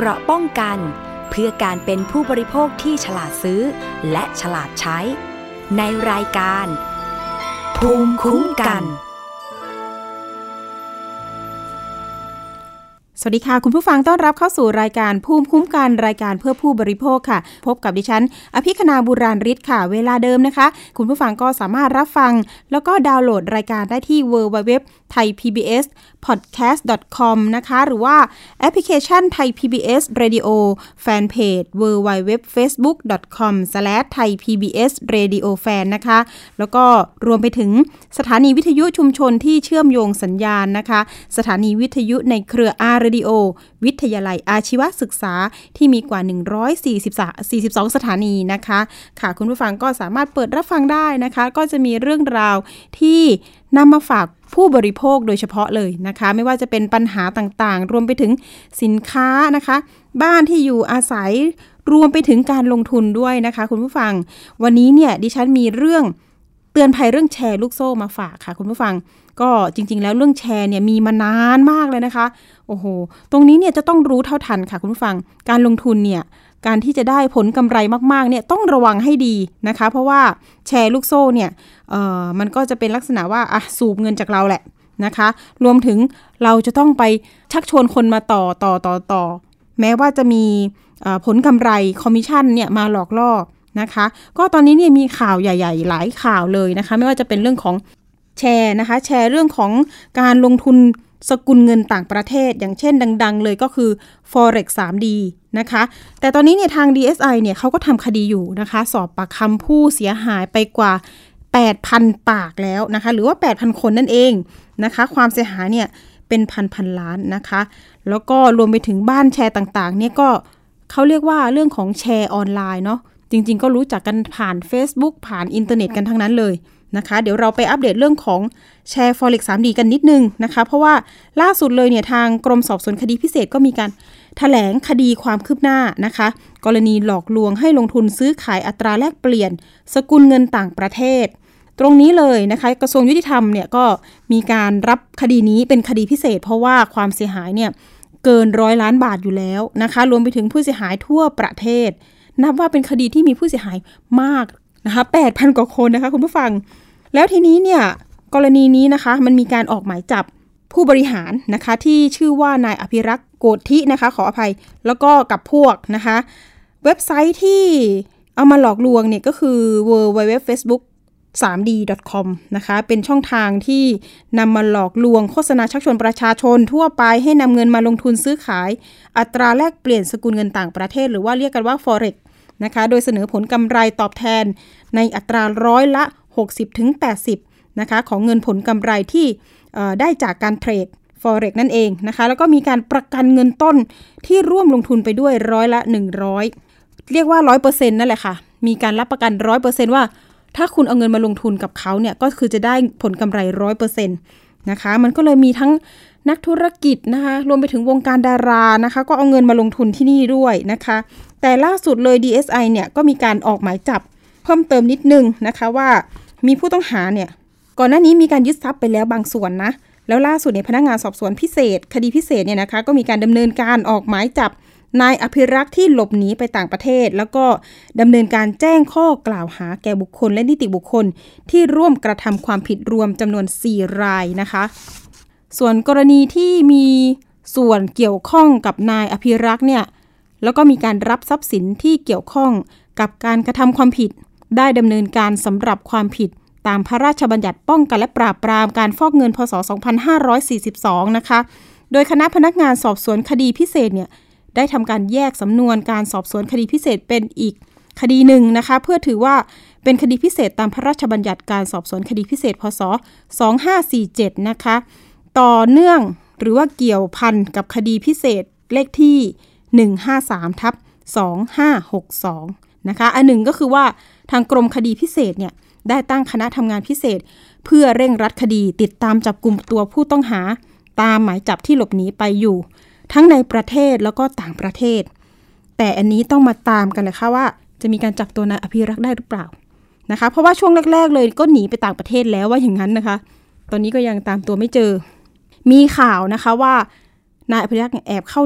เกราะป้องกัน เพื่อการเป็นผู้บริโภคที่ฉลาดซื้อ และฉลาดใช้ ในรายการ ภูมิคุ้มกัน สวัสดีค่ะ คุณผู้ฟังต้อนรับเข้าสู่รายการภูมิคุ้มกันรายการเพื่อผู้บริโภคค่ะ พบกับดิฉัน อภิคณาบุราริศค่ะ เวลาเดิมนะคะ คุณผู้ฟังก็สามารถรับฟัง แล้วก็ดาวน์โหลดรายการได้ที่ www thai pbs podcast com นะคะ หรือว่าแอปพลิเคชัน Thai PBS Radio Fanpage www facebook com thai pbs radio fan นะคะ แล้วก็รวมไปถึงสถานีวิทยุชุมชนที่เชื่อมโยงสัญญาณนะคะ สถานีวิทยุในเครืออาร์เรดิโอวิทยาลัยอาชีวศึกษาที่มีกว่า 142 สถานีนะคะ ค่ะคุณผู้ฟังก็สามารถเปิดรับฟังได้นะคะ ก็จะมีเรื่องราวที่นำมาฝาก ผู้บริโภคโดยเฉพาะเลยนะคะ ไม่ว่าจะเป็นปัญหาต่างๆ รวมไปถึงสินค้านะคะ บ้านที่อยู่อาศัยรวมไปถึงการลงทุนด้วยนะคะ คุณผู้ฟัง วันนี้เนี่ยดิฉันมีเรื่องเตือนภัยเรื่องแชร์ลูกโซ่มาฝากค่ะ คุณผู้ฟังก็จริง ๆ แล้วเรื่องแชร์เนี่ยมีมานานมากเลยนะคะ โอ้โห ตรงนี้เนี่ยจะต้องรู้เท่าทันค่ะ คุณผู้ฟัง การลงทุนเนี่ย การที่จะได้ผลกำไรมากๆเนี่ยต้องระวังให้ดีนะคะ เพราะว่าแชร์ลูกโซ่เนี่ยเออมันก็จะเป็นลักษณะว่าอะสูบเงินจากเราแหละนะคะ รวมถึงเราจะต้องไปชักชวนคนมาต่อต่อต่อต่อแม้ว่าจะมีผลกำไรคอมมิชชั่นเนี่ยมาหลอกล่อนะคะ ก็ตอนนี้เนี่ยมีข่าวใหญ่ ๆ หลายข่าวเลยนะคะ ไม่ว่าจะเป็นเรื่องของแชร์นะคะ แชร์เรื่องของการลงทุน สกุลเงินต่างประเทศ อย่างเช่นดัง ๆ เลยก็คือ forex 3D นะคะ แต่ตอนนี้เนี่ยทาง DSI เนี่ยเขาก็ทำคดีอยู่นะคะ สอบปากคำผู้เสียหายไปกว่า 8,000 ปากแล้วนะคะ หรือว่า 8,000 คนนั่นเองนะคะ ความเสียหายเนี่ยเป็นพันพันล้านนะคะ แล้วก็รวมไปถึงบ้านแชร์ต่างๆ เนี่ยก็เขาเรียกว่าเรื่องของแชร์ออนไลน์เนาะจริง ๆ ก็รู้จักกันผ่าน Facebook ผ่านอินเทอร์เน็ตกันทั้งนั้นเลย นะคะ เดี๋ยวเราไปอัปเดตเรื่องของแชร์ Forex 3D กันนิดนึงนะคะ เพราะว่าล่าสุดเลยเนี่ยทางกรมสอบสวนคดีพิเศษก็มีการถแถลงคดีความคืบหน้านะคะ กรณีหลอกลวงให้ลงทุนซื้อขายอัตราแลกเปลี่ยน สกุลเงินต่างประเทศ ตรงนี้เลยนะคะ กระทรวงยุติธรรมเนี่ยก็มีการรับคดีนี้เป็นคดีพิเศษ เพราะว่าความเสียหายเนี่ยเกินร้อยล้านบาทอยู่แล้วนะคะ รวมไปถึงผู้เสียหายทั่วประเทศ นับว่าเป็นคดีที่มีผู้เสียหายมาก นะคะ8,000กว่าคนนะคะคุณผู้ฟัง แล้วทีนี้เนี่ยกรณีนี้นะคะมันมีการออกหมายจับผู้บริหารนะคะที่ชื่อว่านายอภิรักษ์โกธินะคะขออภัยแล้วก็กับพวกนะคะเว็บไซต์ที่เอามาหลอกลวงเนี่ยก็คือ w w w facebook 3d.com นะคะ เป็นช่องทางที่นำมาหลอกลวงโฆษณาชักชวนประชาชนทั่วไปให้นำเงินมาลงทุนซื้อขาย อัตราแลกเปลี่ยนสกุลเงินต่างประเทศ หรือว่าเรียกกันว่า forex นะคะ โดยเสนอผลกำไรตอบแทนในอัตราร้อยละ 60-80นะคะของเงินผลกำไรที่ได้จากการเทรด forex นั่นเองนะคะ แล้วก็มีการประกันเงินต้นที่ร่วมลงทุนไปด้วยร้อยละ 100 เรียกว่า 100%นั่นแหละค่ะ มีการรับประกัน 100%ว่า ถ้าคุณเอาเงินมาลงทุนกับเขาเนี่ย ก็คือจะได้ผลกำไรร้อยเปอร์เซ็นต์นะคะ มันก็เลยมีทั้ง นักธุรกิจนะคะ รวมไปถึงวงการดารานะคะ ก็เอาเงินมาลงทุนที่นี่ด้วยนะคะ แต่ล่าสุดเลย DSI เนี่ยก็มีการออกหมายจับเพิ่มเติมนิดนึงนะคะว่ามีผู้ต้องหาเนี่ย ก่อนหน้านี้มีการยึดทรัพย์ไปแล้วบางส่วนนะ แล้วล่าสุดเนี่ยพนักงานสอบสวนพิเศษ คดีพิเศษเนี่ยนะคะ ก็มีการดำเนินการออกหมายจับนายอภิรักษ์ที่หลบหนีไปต่างประเทศ แล้วก็ดำเนินการแจ้งข้อกล่าวหาแก่บุคคลและนิติบุคคลที่ร่วมกระทำความผิดรวมจำนวน 4 รายนะคะ ส่วนกรณีที่มีส่วนเกี่ยวข้องกับนายอภิรักษ์เนี่ยแล้วก็มีการรับทรัพย์สินที่เกี่ยวข้องกับการกระทำความผิด ได้ดำเนินการสำหรับความผิดตามพระราชบัญญัติป้องกันและปราบปรามการฟอกเงินพศ 2542 นะคะ โดยคณะพนักงานสอบสวนคดีพิเศษเนี่ยได้ทำการแยกสำนวนการสอบสวนคดีพิเศษเป็นอีกคดีหนึ่งนะคะ เพื่อถือว่าเป็นคดีพิเศษตามพระราชบัญญัติการสอบสวนคดีพิเศษ พศ 2547 นะคะ ต่อเนื่องหรือว่าเกี่ยวพันกับคดีพิเศษเลขที่ 153ทับ2562 นะคะ อันหนึ่งก็คือว่าทางกรมคดีพิเศษเนี่ยได้ตั้งคณะทำงานพิเศษ เพื่อเร่งรัดคดีติดตามจับกลุ่มตัวผู้ต้องหา ตามหมายจับที่หลบหนีไปอยู่ ทั้งในประเทศแล้วก็ต่างประเทศ แต่อันนี้ต้องมาตามกันเลยค่ะว่า จะมีการจับตัวนายอภิรักษ์ได้หรือเปล่านะคะ เพราะว่าช่วงแรก ๆ เลยก็หนีไปต่างประเทศแล้วว่าอย่างนั้นนะคะ ตอนนี้ก็ยังตามตัวไม่เจอ มีข่าวนะคะว่านายอภิรักษ์แอบเข้า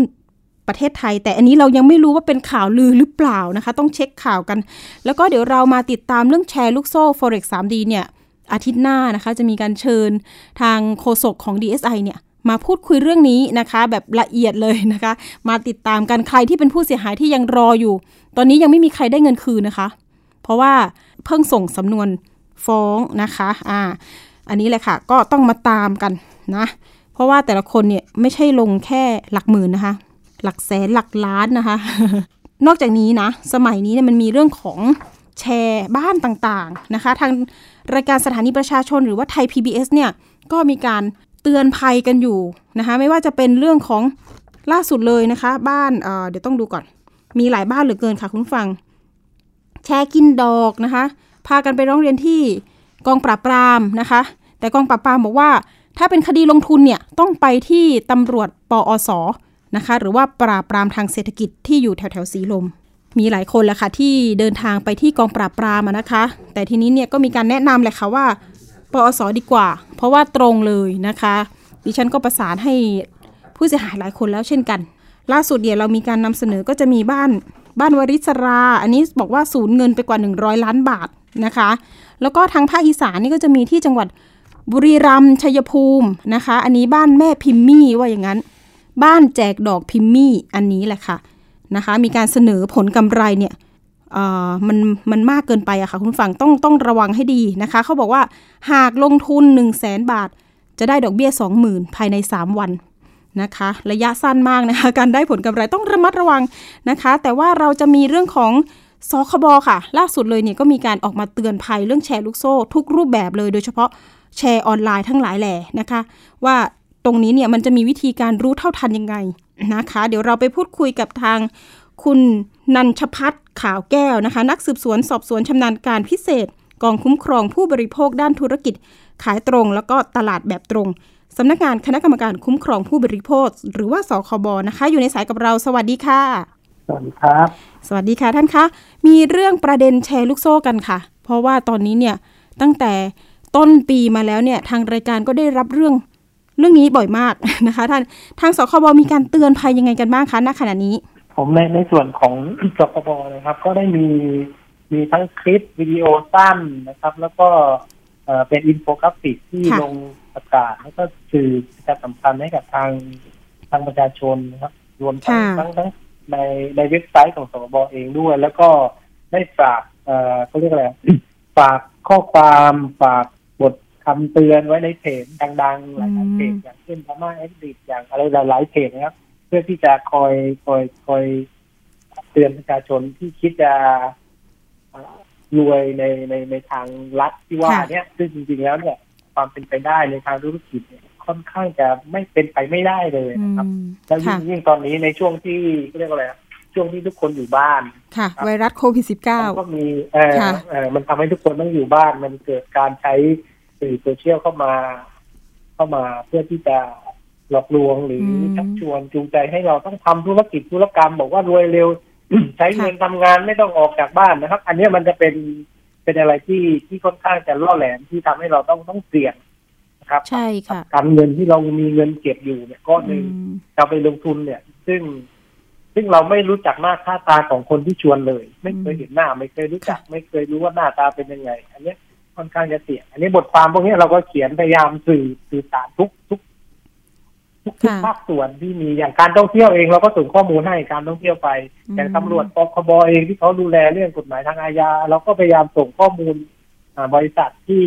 ประเทศไทย แต่อันนี้เรายังไม่รู้ว่าเป็นข่าวลือหรือเปล่านะคะ ต้องเช็คข่าวกัน แล้วก็เดี๋ยวเรามาติดตามเรื่องแชร์ลูกโซ่ forex 3D เนี่ยอาทิตย์หน้านะคะ จะมีการเชิญทางโฆษกของ DSI เนี่ยมาพูดคุยเรื่องนี้นะคะ แบบละเอียดเลยนะคะ มาติดตามกันใครที่เป็นผู้เสียหายที่ยังรออยู่ ตอนนี้ยังไม่มีใครได้เงินคืนนะคะ เพราะว่าเพิ่งส่งสำนวนฟ้องนะคะอ่าอันนี้แหละค่ะ ก็ต้องมาตามกันนะ เพราะว่าแต่ละคนเนี่ยไม่ใช่ลงแค่หลักหมื่นนะคะ หลักแสนหลักล้านนะคะ นอกจากนี้นะ สมัยนี้เนี่ยมันมีเรื่องของแชร์บ้านต่างๆนะคะ ทางรายการสถานีประชาชนหรือว่าไทย PBS เนี่ยก็มีการเตือนภัยกันอยู่นะคะ ไม่ว่าจะเป็นเรื่องของล่าสุดเลยนะคะ บ้านเเดี๋ยวต้องดูก่อน มีหลายบ้านเหลือเกินค่ะคุณฟัง แชร์กินดอกนะคะ พากันไปร้องเรียนที่กองปราบปรามนะคะ แต่กองปราบปรามบอกว่า ถ้าเป็นคดีลงทุนเนี่ยต้องไปที่ตำรวจปอสนะคะหรือว่าปราบปรามทางเศรษฐกิจที่อยู่แถวแถวสีลม มีหลายคนแหละค่ะที่เดินทางไปที่กองปราบปรามนะคะ แต่ทีนี้เนี่ยก็มีการแนะนำแหละค่ะว่าปอสดีกว่า เพราะว่าตรงเลยนะคะ ดิฉันก็ประสานให้ผู้เสียหายหลายคนแล้วเช่นกัน ล่าสุดเดี๋ยวเรามีการนำเสนอก็จะมีบ้านบ้านวริศรา อันนี้บอกว่าสูญเงินไปกว่า 100 ล้านบาทนะคะ แล้วก็ทางภาคอีสานนี่ก็จะมีที่จังหวัด บุรีรัมย์ชัยภูมินะคะ อันนี้บ้านแม่พิมมี่ว่าอย่างนั้น บ้านแจกดอกพิมมี่อันนี้แหละค่ะนะคะ มีการเสนอผลกำไรเนี่ยมันมันมากเกินไปอะค่ะคุณฟังต้องต้องระวังให้ดีนะคะ เขาบอกว่าหากลงทุน 1 0 0 0 0แสนบาท จะได้ดอกเบี้ย 20,000 ภายใน 3 วันนะคะ ระยะสั้นมากนะคะ การได้ผลกำไรต้องระมัดระวังนะคะ แต่ว่าเราจะมีเรื่องของสคบค่ะ ล่าสุดเลยเนี่ยก็มีการออกมาเตือนภัยเรื่องแชร์ลูกโซ่ ทุกรูปแบบเลยโดยเฉพาะ แชร์ออนไลน์ทั้งหลายแหล่นะคะ ว่าตรงนี้เนี่ยมันจะมีวิธีการรู้เท่าทันยังไงนะคะ เดี๋ยวเราไปพูดคุยกับทางคุณนันชพัฒขาวแก้วนะคะ นักสืบสวนสอบสวนชำนาญการพิเศษ กองคุ้มครองผู้บริโภคด้านธุรกิจ ขายตรง แล้วก็ตลาดแบบตรงสำนักงานคณะกรรมการคุ้มครองผู้บริโภค หรือว่าสคบนะคะ อยู่ในสายกับเราสวัสดีค่ะ สวัสดีครับ สวัสดีค่ะท่านคะ มีเรื่องประเด็นแชร์ลูกโซ่กันค่ะ เพราะว่าตอนนี้เนี่ยตั้งแต่ ต้นปีมาแล้วเนี่ยทางรายการก็ได้รับเรื่องเรื่องนี้บ่อยมากนะคะท่านทางสคบมีการเตือนภัยยังไงกันบ้างคะณขณะนี้ ผมในในส่วนของสคบนะครับ ก็ได้มีมีทั้งคลิปวิดีโอสั้นนะครับ แล้วก็เป็นอินโฟกราฟิกที่ลงประกาศแล้วก็สื่อประชาสัมพันธ์ให้กับทางทางประชาชนนะครับรวมทั้งทั้งทั้งในในเว็บไซต์ของสคบเองด้วย แล้วก็ได้ฝากเอ่อเขาเรียกอะไรฝากข้อความฝากบท คำเตือนไว้ในเพจดังๆ หลายๆเพจอย่างเช่นพม่าเอ็กดิอย่างอะไรหลายๆเพจนะครับพื่อที่จะคอยคอยคอยเตือนประชาชนที่คิดจะรวยในในในทางลัดที่ว่าเนี่ยซึ่งจริงๆแล้วเนี่ย ความเป็นไปได้ในทางธุรกิจเนี่ยค่อนข้างจะไม่เป็นไปไม่ได้เลยนะครับ แล้วยิ่งยิ่งตอนนี้ในช่วงที่เรียกว่าอะไรช่วงที่ทุกคนอยู่บ้านค่ะ ไวรัสโควิดสิบเก้าก็มีเออเออมันทำให้ทุกคนต้องอยู่บ้าน มันเกิดการใช้ สื่อโซเชียลเข้ามา เข้ามาเพื่อที่จะหลอกลวงหรือชักชวนจูงใจให้เราต้องทำธุรกิจธุรกรรม บอกว่ารวยเร็ว ใช้เงินทำงานไม่ต้องออกจากบ้านนะครับ อันนี้มันจะเป็นเป็นอะไรที่ที่ค่อนข้างจะล่อแหลมที่ทำให้เราต้องต้องเสี่ยงนะครับใช่ค่ะการเงินที่เรามีเงินเก็บอยู่เนี่ยก้อนหนึ่งเราไปลงทุนเนี่ย ซึ่งซึ่งเราไม่รู้จักหน้าค่าตาของคนที่ชวนเลย ไม่เคยเห็นหน้า ไม่เคยรู้จัก ไม่เคยรู้ว่าหน้าตาเป็นยังไง อันนี้ ค่อนข้างจะเสี่ยงอันนี้บทความพวกนี้เราก็เขียนพยายามสื่อสื่อสารทุกทุกทุกภาคส่วนที่มีอย่างการท่องเที่ยวเองเราก็ส่งข้อมูลให้การท่องเที่ยวไปอย่างตำรวจปคบเองที่เขาดูแลเรื่องกฎหมายทางอาญาเราก็พยายามส่งข้อมูลบริษัทที่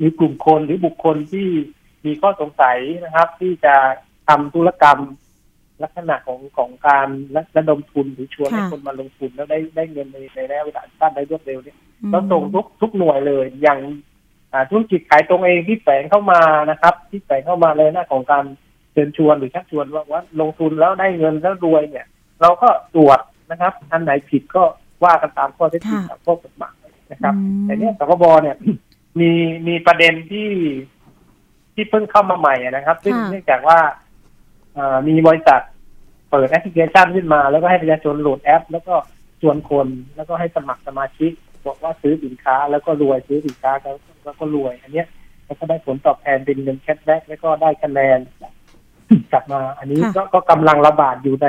มีกลุ่มคนหรือบุคคลที่มีข้อสงสัยนะครับ ที่จะทำธุรกรรม ลักษณะของของการระดมทุนหรือชวนให้คนมาลงทุนแล้วได้ได้เงินในในระยะเวลาสั้นได้รวดเร็วเนี่ยเราส่งทุกทุกหน่วยเลย อย่างธุรกิจขายตรงเองที่แฝงเข้ามานะครับ ที่แฝงเข้ามาเลยหน้าของการเชิญชวนหรือชักชวนว่าว่าลงทุนแล้วได้เงินแล้วรวยเนี่ย เราก็ตรวจนะครับ อันไหนผิดก็ว่ากันตามข้อเท็จจริงตามข้อกฎหมายนะครับ แต่เนี้ยสคบเนี่ยมีมีประเด็นที่ที่เพิ่งเข้ามาใหม่นะครับ ซึ่งเนื่องจากว่า มีบริษัทเปิดแอปพลิเคชันขึ้นมา แล้วก็ให้ประชาชนโหลดแอป แล้วก็ชวนคนแล้วก็ให้สมัครสมาชิก บอกว่าซื้อสินค้า แล้วก็รวยซื้อสินค้าแล้วก็รวย อันเนี้ยแล้วก็ได้ผลตอบแทนเป็นเงิน cashback แล้วก็ได้คะแนนกลับมา อันนี้ก็ก็กำลังระบาดอยู่ใน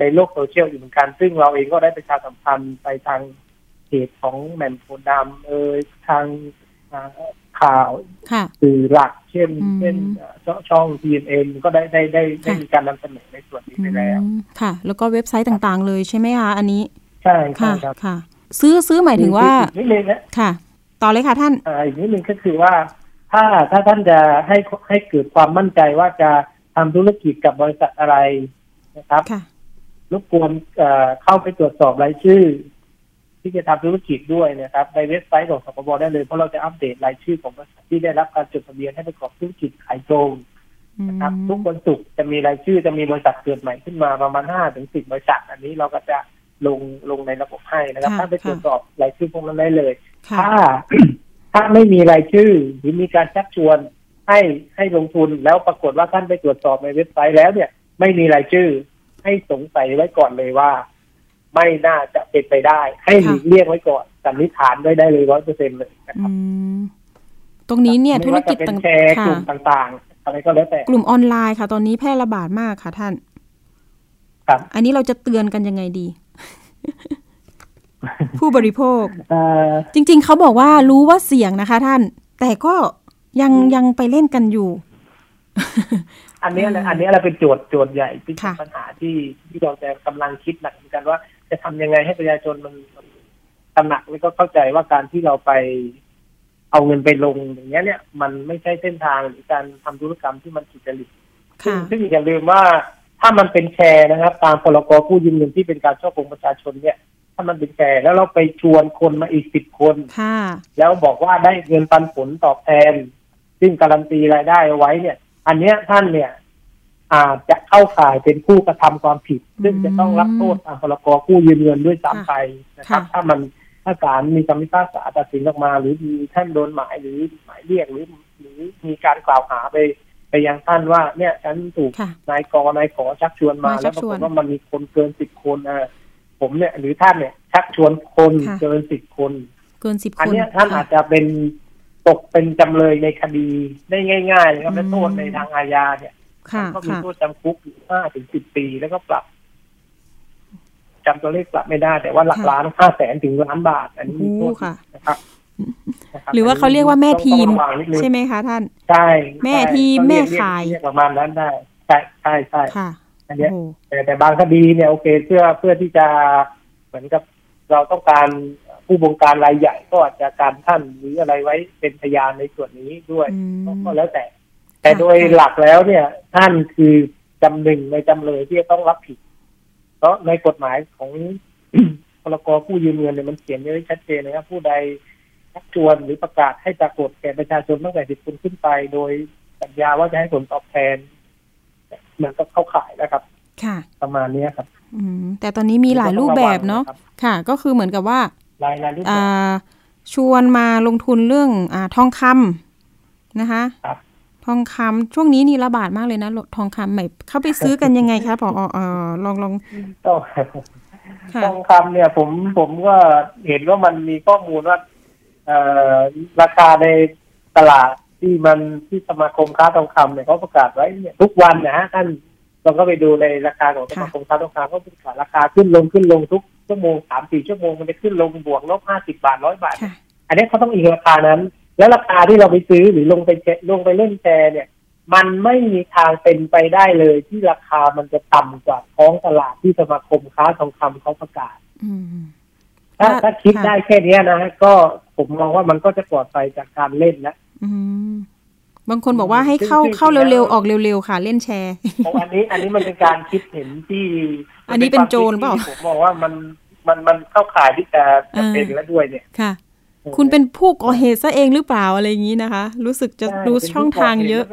ในโลกโซเชียลอยู่เหมือนกัน ซึ่งเราเองก็ได้ประชาสัมพันธ์ไปทางเพจของแมนโพดามเอ่ยทาง ข่าวสื่อหลักเช่นเช่นช่อง TNN ก็ได้ได้ได้ได้มีการนำเสนอในส่วนนี้ไปแล้วค่ะ แล้วก็เว็บไซต์ต่างๆ เลยใช่ไหมคะอันนี้ ใช่ค่ะค่ะ ซื้อซื้อหมายถึงว่านิดนึงนะค่ะ ต่อเลยค่ะท่านอีกนิดนึงก็คือว่า ถ้าถ้าท่านจะให้ให้เกิดความมั่นใจว่าจะทำธุรกิจกับบริษัทอะไรนะครับรบกวนเข้าไปตรวจสอบรายชื่อ ที่จะทำธุรกิจด้วยนะครับในเว็บไซต์ของสปบได้เลย เพราะเราจะอัปเดตรายชื่อของบริษัทที่ได้รับการจดทะเบียนให้ประกอบธุรกิจขายตรงนะครับทุกวันศุกร์จะมีรายชื่อจะมีบริษัทเกิดใหม่ขึ้นมาประมาณห้าถึงสิบบริษัท อันนี้เราก็จะลงลงในระบบให้นะครับถ้าไปตรวจสอบรายชื่อพวกนั้นได้เลย ถ้าถ้าไม่มีรายชื่อหรือมีการชักชวนให้ให้ลงทุนแล้วปรากฏว่าท่านไปตรวจสอบในเว็บไซต์แล้วเนี่ย ไม่มีรายชื่อ ให้สงสัยไว้ก่อนเลยว่า ไม่น่าจะเป็นไปได้ ให้หลีกเลี่ยงไว้ก่อนสันนิษฐานได้ได้เลยร้อยเปอร์เซ็นเลยนะครับตรงนี้เนี่ยธุรกิจต่างๆกลุ่มต่างๆ อะไรก็แล้วแต่ กลุ่มออนไลน์ค่ะ ตอนนี้แพร่ระบาดมากค่ะท่าน ครับ อันนี้เราจะเตือนกันยังไงดี ผู้บริโภคจริง ๆ เขาบอกว่ารู้ว่าเสี่ยงนะคะ ท่าน แต่ก็ยังยังไปเล่นกันอยู่ อันนี้อันนี้เราเป็นโจทย์โจทย์ใหญ่ที่เป็นปัญหาที่ที่เราจะกำลังคิดหนักเหมือนกันว่า จะทำยังไงให้ประชาชนมันตระหนักแล้วก็เข้าใจว่าการที่เราไปเอาเงินไปลงอย่างเงี้ย เนี่ย มันไม่ใช่เส้นทางหรือการทำธุรกรรมที่มันสุจริตซึ่งอย่าลืมว่าถ้ามันเป็นแชร์นะครับ ตามพรกผู้ยืมเงินที่เป็นการช่อโกงประชาชนเนี่ย ถ้ามันเป็นแชร์แล้วเราไปชวนคนมาอีกสิบคนแล้วบอกว่าได้เงินปันผลตอบแทน ซึ่งการันตีรายได้เอาไว้เนี่ย อันเนี้ยท่านเนี่ย อาจจะเข้าข่ายเป็นผู้กระทำความผิด ซึ่งจะต้องรับโทษตามพรกผู้ยืมเงินด้วยซ้ำไปนะครับ ถ้ามันถ้าศาลมีคำพิพากษาตัดสินออกมา หรือมีท่านโดนหมายหรือหมายเรียกหรือ หรือมีการกล่าวหาไป ไปยังท่านว่าเนี่ยฉันถูกนายกนายขอชักชวนมาแล้วปรากฏว่ามันมีคนเกินสิบคนอะผมเนี่ย หรือท่านเนี่ย ชักชวนคนเกินสิบคน เกินสิบคนอันนี้ท่านอาจจะเป็นตกเป็นจำเลยในคดีได้ง่ายๆนะครับและโทษในทางอาญาเนี่ย ก็มีโทษจำคุกห้าถึงสิบปีแล้วก็ปรับจำตัวเลขปรับไม่ได้ แต่ว่าหลักล้านห้าแสนถึงล้านบาท อันนี้มีโทษนะครับหรือว่าเขาเรียกว่าแม่ทีม ใช่ไหมคะท่าน ใช่ แม่ทีมแม่ขายประมาณนั้นได้ ใช่ใช่ใช่อันนี้แต่แต่บางคดีเนี่ยโอเคเพื่อเพื่อที่จะเหมือนกับเราต้องการผู้บงการรายใหญ่ก็อาจจะการท่านหรืออะไรไว้เป็นพยานในส่วนนี้ด้วยก็แล้วแต่ แต่โดยหลักแล้วเนี่ย ท่านคือจำหนึ่งในจำเลยที่จะต้องรับผิด เพราะในกฎหมายของพรกผู้ยืมเงินเนี่ยมันเขียนไว้ชัดเจนนะครับผู้ใดชักชวนหรือประกาศให้ปรากฏแก่ประชาชนตั้งแต่สิบคนขึ้นไป โดยสัญญาว่าจะให้ผลตอบแทนเหมือนกับเข้าขายนะครับ ค่ะ ประมาณนี้ครับอืมแต่ตอนนี้มีหลายรูปแบบเนาะค่ะ ก็คือเหมือนกับว่าหลายรูปแบบชวนมาลงทุนเรื่องอ่าทองคำนะคะครับท องคำช่วงนี้นี่ระบาดมากเลยนะทองคำใหม่เข้าไปซื้อกันยังไงคะพอเออลองลองทองคำเนี่ย ผมผมก็เห็นว่ามันมีข้อมูลว่าเอ่อราคาในตลาดที่มันที่สมาคมค้าทองคำเนี่ยเขาประกาศไว้เนี่ยทุกวันนะฮะท่านเราก็ไปดูในราคาของสมาคมค้าทองคำเขาประกาศราคาขึ้นลงขึ้นลงทุกชั่วโมงสามสี่ชั่วโมงมันจะขึ้นลงบวกลบห้าสิบาทร้อยบาท อันนี้เขาต้องอิงราคานั้น แล้วราคาที่เราไปซื้อหรือลงไปลงไปเล่นแชร์เนี่ย มันไม่มีทางเป็นไปได้เลยที่ราคามันจะต่ำกว่าท้องตลาดที่สมาคมค้าทองคำเขาประกาศถ้าถ้าคิดได้แค่นี้นะก็ผมมองว่ามันก็จะปลอดภัยจากการเล่นแล้วบางคนบอกว่าให้เข้าเข้าเร็วๆ ออกเร็วๆ ค่ะ เล่นแชร์อันนี้ อันนี้มันเป็นการคิดเห็นที่ อันนี้เป็นโจรเปล่าผมมองว่ามันมันมันเข้าข่ายที่จะจะเป็นแล้วด้วยเนี่ยค่ะ คุณเป็นผู้ก่อเหตุซะเองหรือเปล่าอะไรอย่างนี้นะคะ รู้สึกจะรู้ช่องทางเยอะ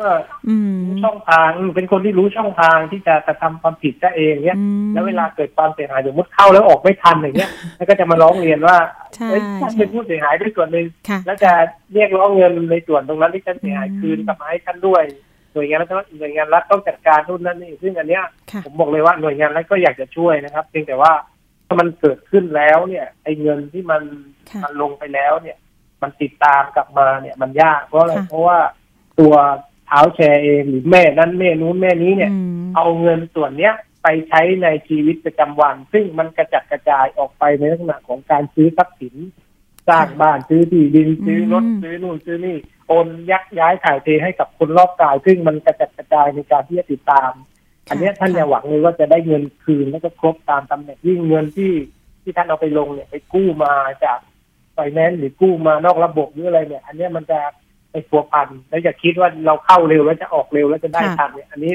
อืมช่องทางเป็นคนที่รู้ช่องทางที่จะกระทำความผิดซะเองเนี่ยแล้วเวลาเกิดความเสียหายสมมติเข้าแล้วออกไม่ทันอย่างเงี้ยแล้วก็จะมาร้องเรียนว่าเฮ้ยฉันเป็นผู้เสียหายด้วยส่วนหนึ่งแล้วจะเรียกร้องเงินในส่วนตรงนั้นที่ฉันเสียหายคืนกลับมาให้ฉันด้วยหน่วยงานรัฐหน่วยงานรัฐต้องจัดการทุนนั้นนี่ซึ่งอันเนี้ยผมบอกเลยว่าหน่วยงานรัฐก็อยากจะช่วยนะครับ เพียงแต่ว่า ถ้ามันเกิดขึ้นแล้วเนี่ยไอ้เงินที่มันมันลงไปแล้วเนี่ย มันติดตามกลับมาเนี่ยมันยากเพราะอะไรเพราะว่าตัวเท้าแชร์เองหรือแม่นั้นแม่นู้นแม่นี้เนี่ยอืมเอาเงินส่วนเนี้ยไปใช้ในชีวิตประจำวัน ซึ่งมันกระจัดกระจายออกไปในลักษณะของการซื้อทรัพย์สินสร้างบ้านซื้อที่ดินซื้อรถอืมซื้อนู่นซื้อนี่โอนยักย้ายถ่ายเทให้กับคนรอบกาย ซึ่งมันกระจัดกระจายในการที่จะติดตาม อันเนี้ยท่านอย่าหวังเลยว่าจะได้เงินคืนแล้วก็ครบตามตำแหน่งยิ่งเงินที่ที่ท่านเอาไปลงเนี่ยไปกู้มาจากไฟแนนซ์หรือกู้มานอกระบบหรืออะไรเนี่ย อันเนี้ยมันจะไปพัวพันแล้วจะคิดว่าเราเข้าเร็วแล้วจะออกเร็วแล้วจะได้ค่ะทันเนี่ยอันนี้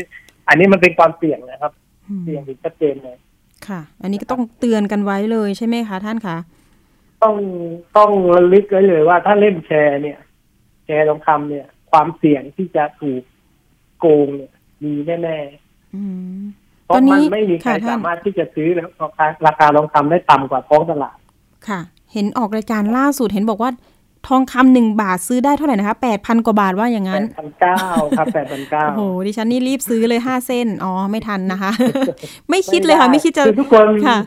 อันนี้มันเป็นความเสี่ยงนะครับอืมเสี่ยงถึงชัดเจนเลยค่ะ อันนี้ก็ต้องเตือนกันไว้เลยใช่ไหมคะท่านคะต้องต้องระลึกไว้เลยว่าถ้าเล่นแชร์เนี่ย แชร์ทองคำเนี่ย ความเสี่ยงที่จะถูกโกงเนี่ยมีแน่อืมๆ เพราะตอนนี้มันไม่มีใครค่ะท่านสามารถที่จะซื้อแล้วราคาทองคำได้ต่ำกว่าท้องตลาด ค่ะ เห็นออกรายการล่าสุดเห็นบอกว่าทองคำหนึ่งบาทซื้อได้เท่าไหร่นะคะแปดพันกว่าบาทว่าอย่างแปนั้นดพันเก้าครับแปดพันเก้าโอ้โหดิฉันนี่รีบซื้อเลยห้าเส้น อ๋อ ไม่ทันนะคะ ไม่คิดเลยค่ะ ไม่คิดจะทุกคนค่ะ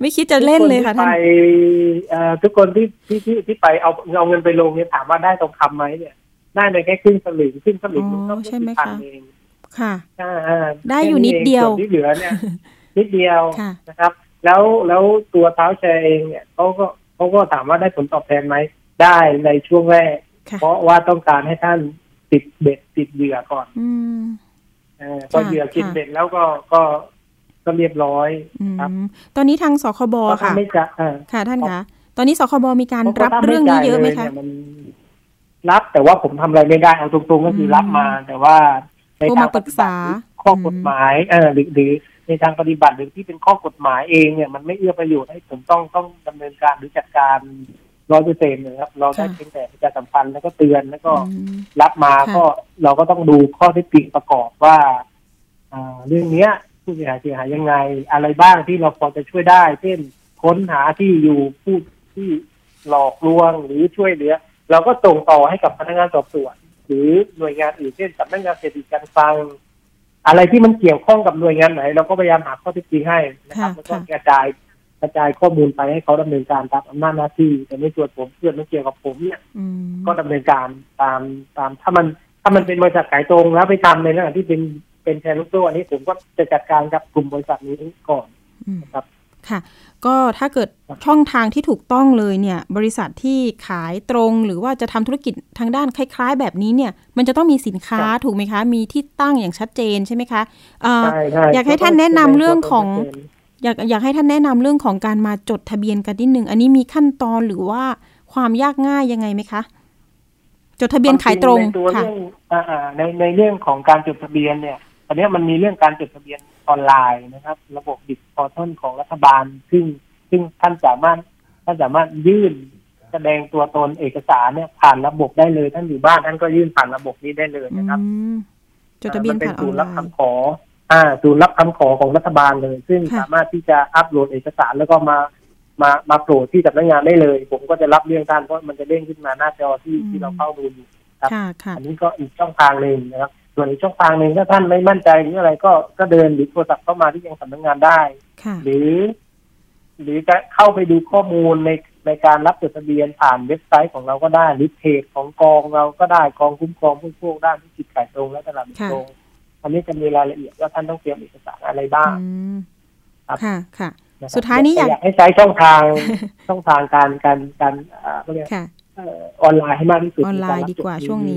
ไม่คิดจะเล่นเลยค่ะทุกท่านไปเอ่อทุกคนที่ที่ที่ที่ไปเอาเอาเงินไปลงเนี่ยถามว่าได้ทองคำไหมเนี่ย ได้ในแค่ครึ่งสลึงครึ่งสลึงมันก็อ๋อใช่ไหมพันคะเอง ค่ะอ่าได้อยู่นิดเดียวส่นที่เหลือเนี่ยนิดเดียวค่ะนะครับ แล้วแล้วตัวเท้าแชร์เองเนี่ยเขาก็เขาก็ถามว่าได้ผลตอบแทนไหมได้ในช่วงแรกค่ะเพราะว่าต้องการให้ท่านติดเบ็ดติดเหยื่อก่อนอืมเออพอค่ะเหยื่อกินค่ะเบ็ดแล้วก็ก็ก็เรียบร้อยอืครับมตอนนี้ทางสคบเพราะถ้าค่ะไม่จะอ่าค่ะท่านคะตอนนี้สคบมีการเพาะรับถ้าเรื่องนี้เยอะไหมจ่าคะลนี่มันรับแต่ว่าผมทำอะไรไม่ได้เอาตรงๆก็คือรับมา แต่ว่า ในโทรทามางปรึกษาข้อกฎหมายเออหรือหรือในทางปฏิบัติหรือที่เป็นข้อกฎหมายเองเนี่ยมันไม่เอื้อประโยชน์ให้ผมต้องต้องดำเนินการหรือจัดการร้อยเปอร์เซ็นต์นะครับ เราได้ค่ะเพียงแต่ประชาสัมพันธ์แล้วก็เตือนแล้วก็อืมรับมาค่ะก็เราก็ต้องดูข้อเท็จจริงประกอบว่าอ่าเรื่องเนี้ยผู้เสียหายเสียหายยังไง อะไรบ้างที่เราพอจะช่วยได้ เช่นค้นหาที่อยู่ผู้ที่หลอกลวงหรือช่วยเหลือ เราก็ส่งต่อให้กับพนักงานสอบสวน หรือหน่วยงานอื่นเช่นสำนักงานเศรษฐกิจการคลังอะไรที่มันเกี่ยวข้องกับหน่วยงานไหน เราก็พยายามหาข้อเท็จจริงให้นะครับค่ะแล้วก็ค่ะกระจายกระจายข้อมูลไปให้เขาดำเนินการตามอำนาจหน้าที่ แต่ในส่วนผมเพื่อนไม่เกี่ยวกับผมเนี่ยอืมก็ดำเนินการตามตามถ้ามันถ้ามันเป็นบริษัทขายตรงแล้วไปทำในลักษณะที่เป็นเป็นแชร์ลูกโซ่อันนี้ผมก็จะจัดการกับกลุ่มบริษัทนี้ก่อนอืมนะครับ ค่ะ ก็ถ้าเกิดช่องทางที่ถูกต้องเลยเนี่ย บริษัทที่ขายตรงหรือว่าจะทำธุรกิจทางด้านคล้ายๆ แบบนี้เนี่ย มันจะต้องมีสินค้าครับถูกไหมคะ มีที่ตั้งอย่างชัดเจนใช่ไหมคะเอ่อใช่ใช่อยากให้ท่านแนะนำเรื่องของก็ต้ชัดเจนอยากอยากให้ท่านแนะนำเรื่องของการมาจดทะเบียนกันนิดนึงอันนี้มีขั้นตอนหรือว่าความยากง่ายยังไงไหมคะจดทะเบียนขายตรงในตัวค่ะเรื่องอ่าอ่าในในเรื่องของการจดทะเบียนเนี่ยตอนนี้มันมีเรื่องการจดทะเบียน ออนไลน์นะครับ ระบบดิจิทัลของรัฐบาล ซึ่งซึ่งท่านสามารถท่านสามารถยื่นแสดงตัวตนเอกสารเนี่ยผ่านระบบได้เลย ท่านอยู่บ้านท่านก็ยื่นผ่านระบบนี้ได้เลยนะครับอืมจดทะเบียนมัเป็ผ่านอศูอนนย์ไลรับน์คำขอ อ่าศูนย์รับคำขอของรัฐบาลเลย ซึ่งค่ะสามารถที่จะอัปโหลดเอกสารแล้วก็มามามาโปรดที่สำนักงานได้เลย ผมก็จะรับเรื่องท่านเพราะมันจะเด้งขึ้นมาหน้าจอที่ที่เราเข้าดูอยู่ครับค่ะค่ะอันนี้ก็อีกช่องทางหนึ่งนะครับ ส่วนอีกช่องทางหนึ่งถ้าท่านไม่มั่นใจหรืออะไรก็ก็เดินหรือโทรศัพท์เข้ามาที่ยังสำนักงานได้ ค่ะ หรือ หรือจะเข้าไปดูข้อมูลในในการรับจดทะเบียนผ่านเว็บไซต์ของเราก็ได้ หรือเพจของกองเราก็ได้กองคุ้มครองผู้พวกด้านธุรกิจขายตรงและตลาดค่ะตรงอันนี้จะมีรายละเอียดว่าท่านต้องเตรียมเอกสารอะไรบ้างอืมครับค่ะ ค่ะนะครับสุดท้ายนี้อยากให้ใช้ช่องทางช่องทางการการการอ่าเขาเรียกค่ะเอ่อออนไลน์ให้มากที่สุดออนไลน์ใรรับดีกว่าจดช่วงนี้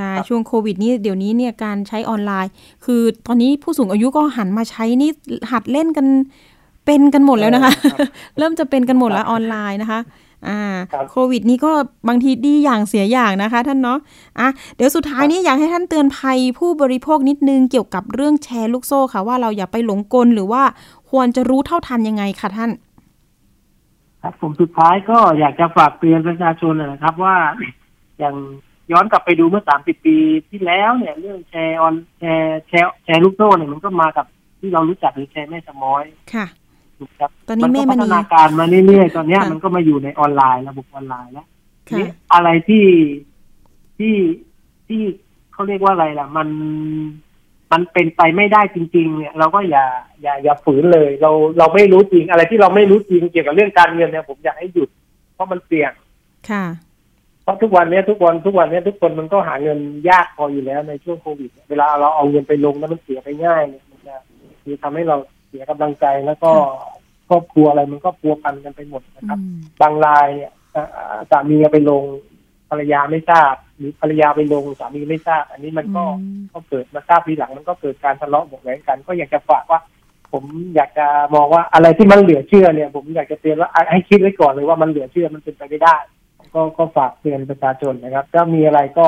ระบบนะครับใช่ครับช่วงโควิดนี่เดี๋ยวนี้เนี่ยการใช้ออนไลน์ คือตอนนี้ผู้สูงอายุก็หันมาใช้นี่หัดเล่นกันเป็นกันหมดแล้วนะคะครับเริ่มจะเป็นกันหมดแล้วออนไลน์นะคะอ่าครับโควิดนี่ก็บางทีดีอย่างเสียอย่างนะคะ ท่านเนาะอะเดี๋ยวสุดท้ายนี้อยากให้ท่านเตือนภัยผู้บริโภคนิดนึงเกี่ยวกับเรื่องแชร์ลูกโซ่ค่ะ ว่าเราอย่าไปหลงกลหรือว่าควรจะรู้เท่าทันยังไงค่ะท่าน ครับผมสุดท้ายก็อยากจะฝากเตือนประชาชนนะครับว่าอย่าง ย้อนกลับไปดูเมื่อสามสิบปีที่แล้วเนี่ย เรื่องแชร์ออนแชร์แชร์แชร์ลูกโซ่เนี่ยมันก็มากับที่เรารู้จักหรือแชร์แม่ชม้อยค่ะถูกครับตอนนี้มัแม่ก็มพัณีฒนาการมาเรื่อยๆตอนเนี้ยค่ะมันก็มาอยู่ในออนไลน์ระบบออนไลน์แล้วค่ะนี่อะไรที่ที่ที่เขาเรียกว่าอะไรล่ะ มันมันเป็นไปไม่ได้จริง ๆ เนี่ย เราก็อย่าอย่าอย่าฝืนเลย เราเราไม่รู้จริงอะไรที่เราไม่รู้จริงเกี่ยวกับเรื่องการเงินเนี่ยผมอยากให้หยุด เพราะมันเสี่ยงค่ะ เพราะทุกวันนี้ทุกวันทุกวันนี้ทุกคนมันก็หาเงินยากพออยู่แล้วในช่วงโควิด เวลาเราเอาเงินไปลงแล้วมันเสียไปง่ายเนี่ยมันจะคือทำให้เราเสียกำลังใจแล้วก็ครอบครัวอะไรมันก็พัวพันกันไปหมดนะครับ บางรายเนี่ยสามีไปลงภรรยาไม่ทราบหรือภรรยาไปลงสามีไม่ทราบ อันนี้มันก็ก็เกิดมาทราบทีหลังมันก็เกิดการทะเลาะเบาะแว้งกัน ก็อยากจะฝากว่า ผมอยากจะมองว่าอะไรที่มันเหลือเชื่อเนี่ย ผมอยากจะเตือนว่าให้คิดไว้ก่อนเลยว่ามันเหลือเชื่อมันเป็นไปไม่ได้ ก็ก็ฝากเตือนประชาชนนะครับถ้ามีอะไรก็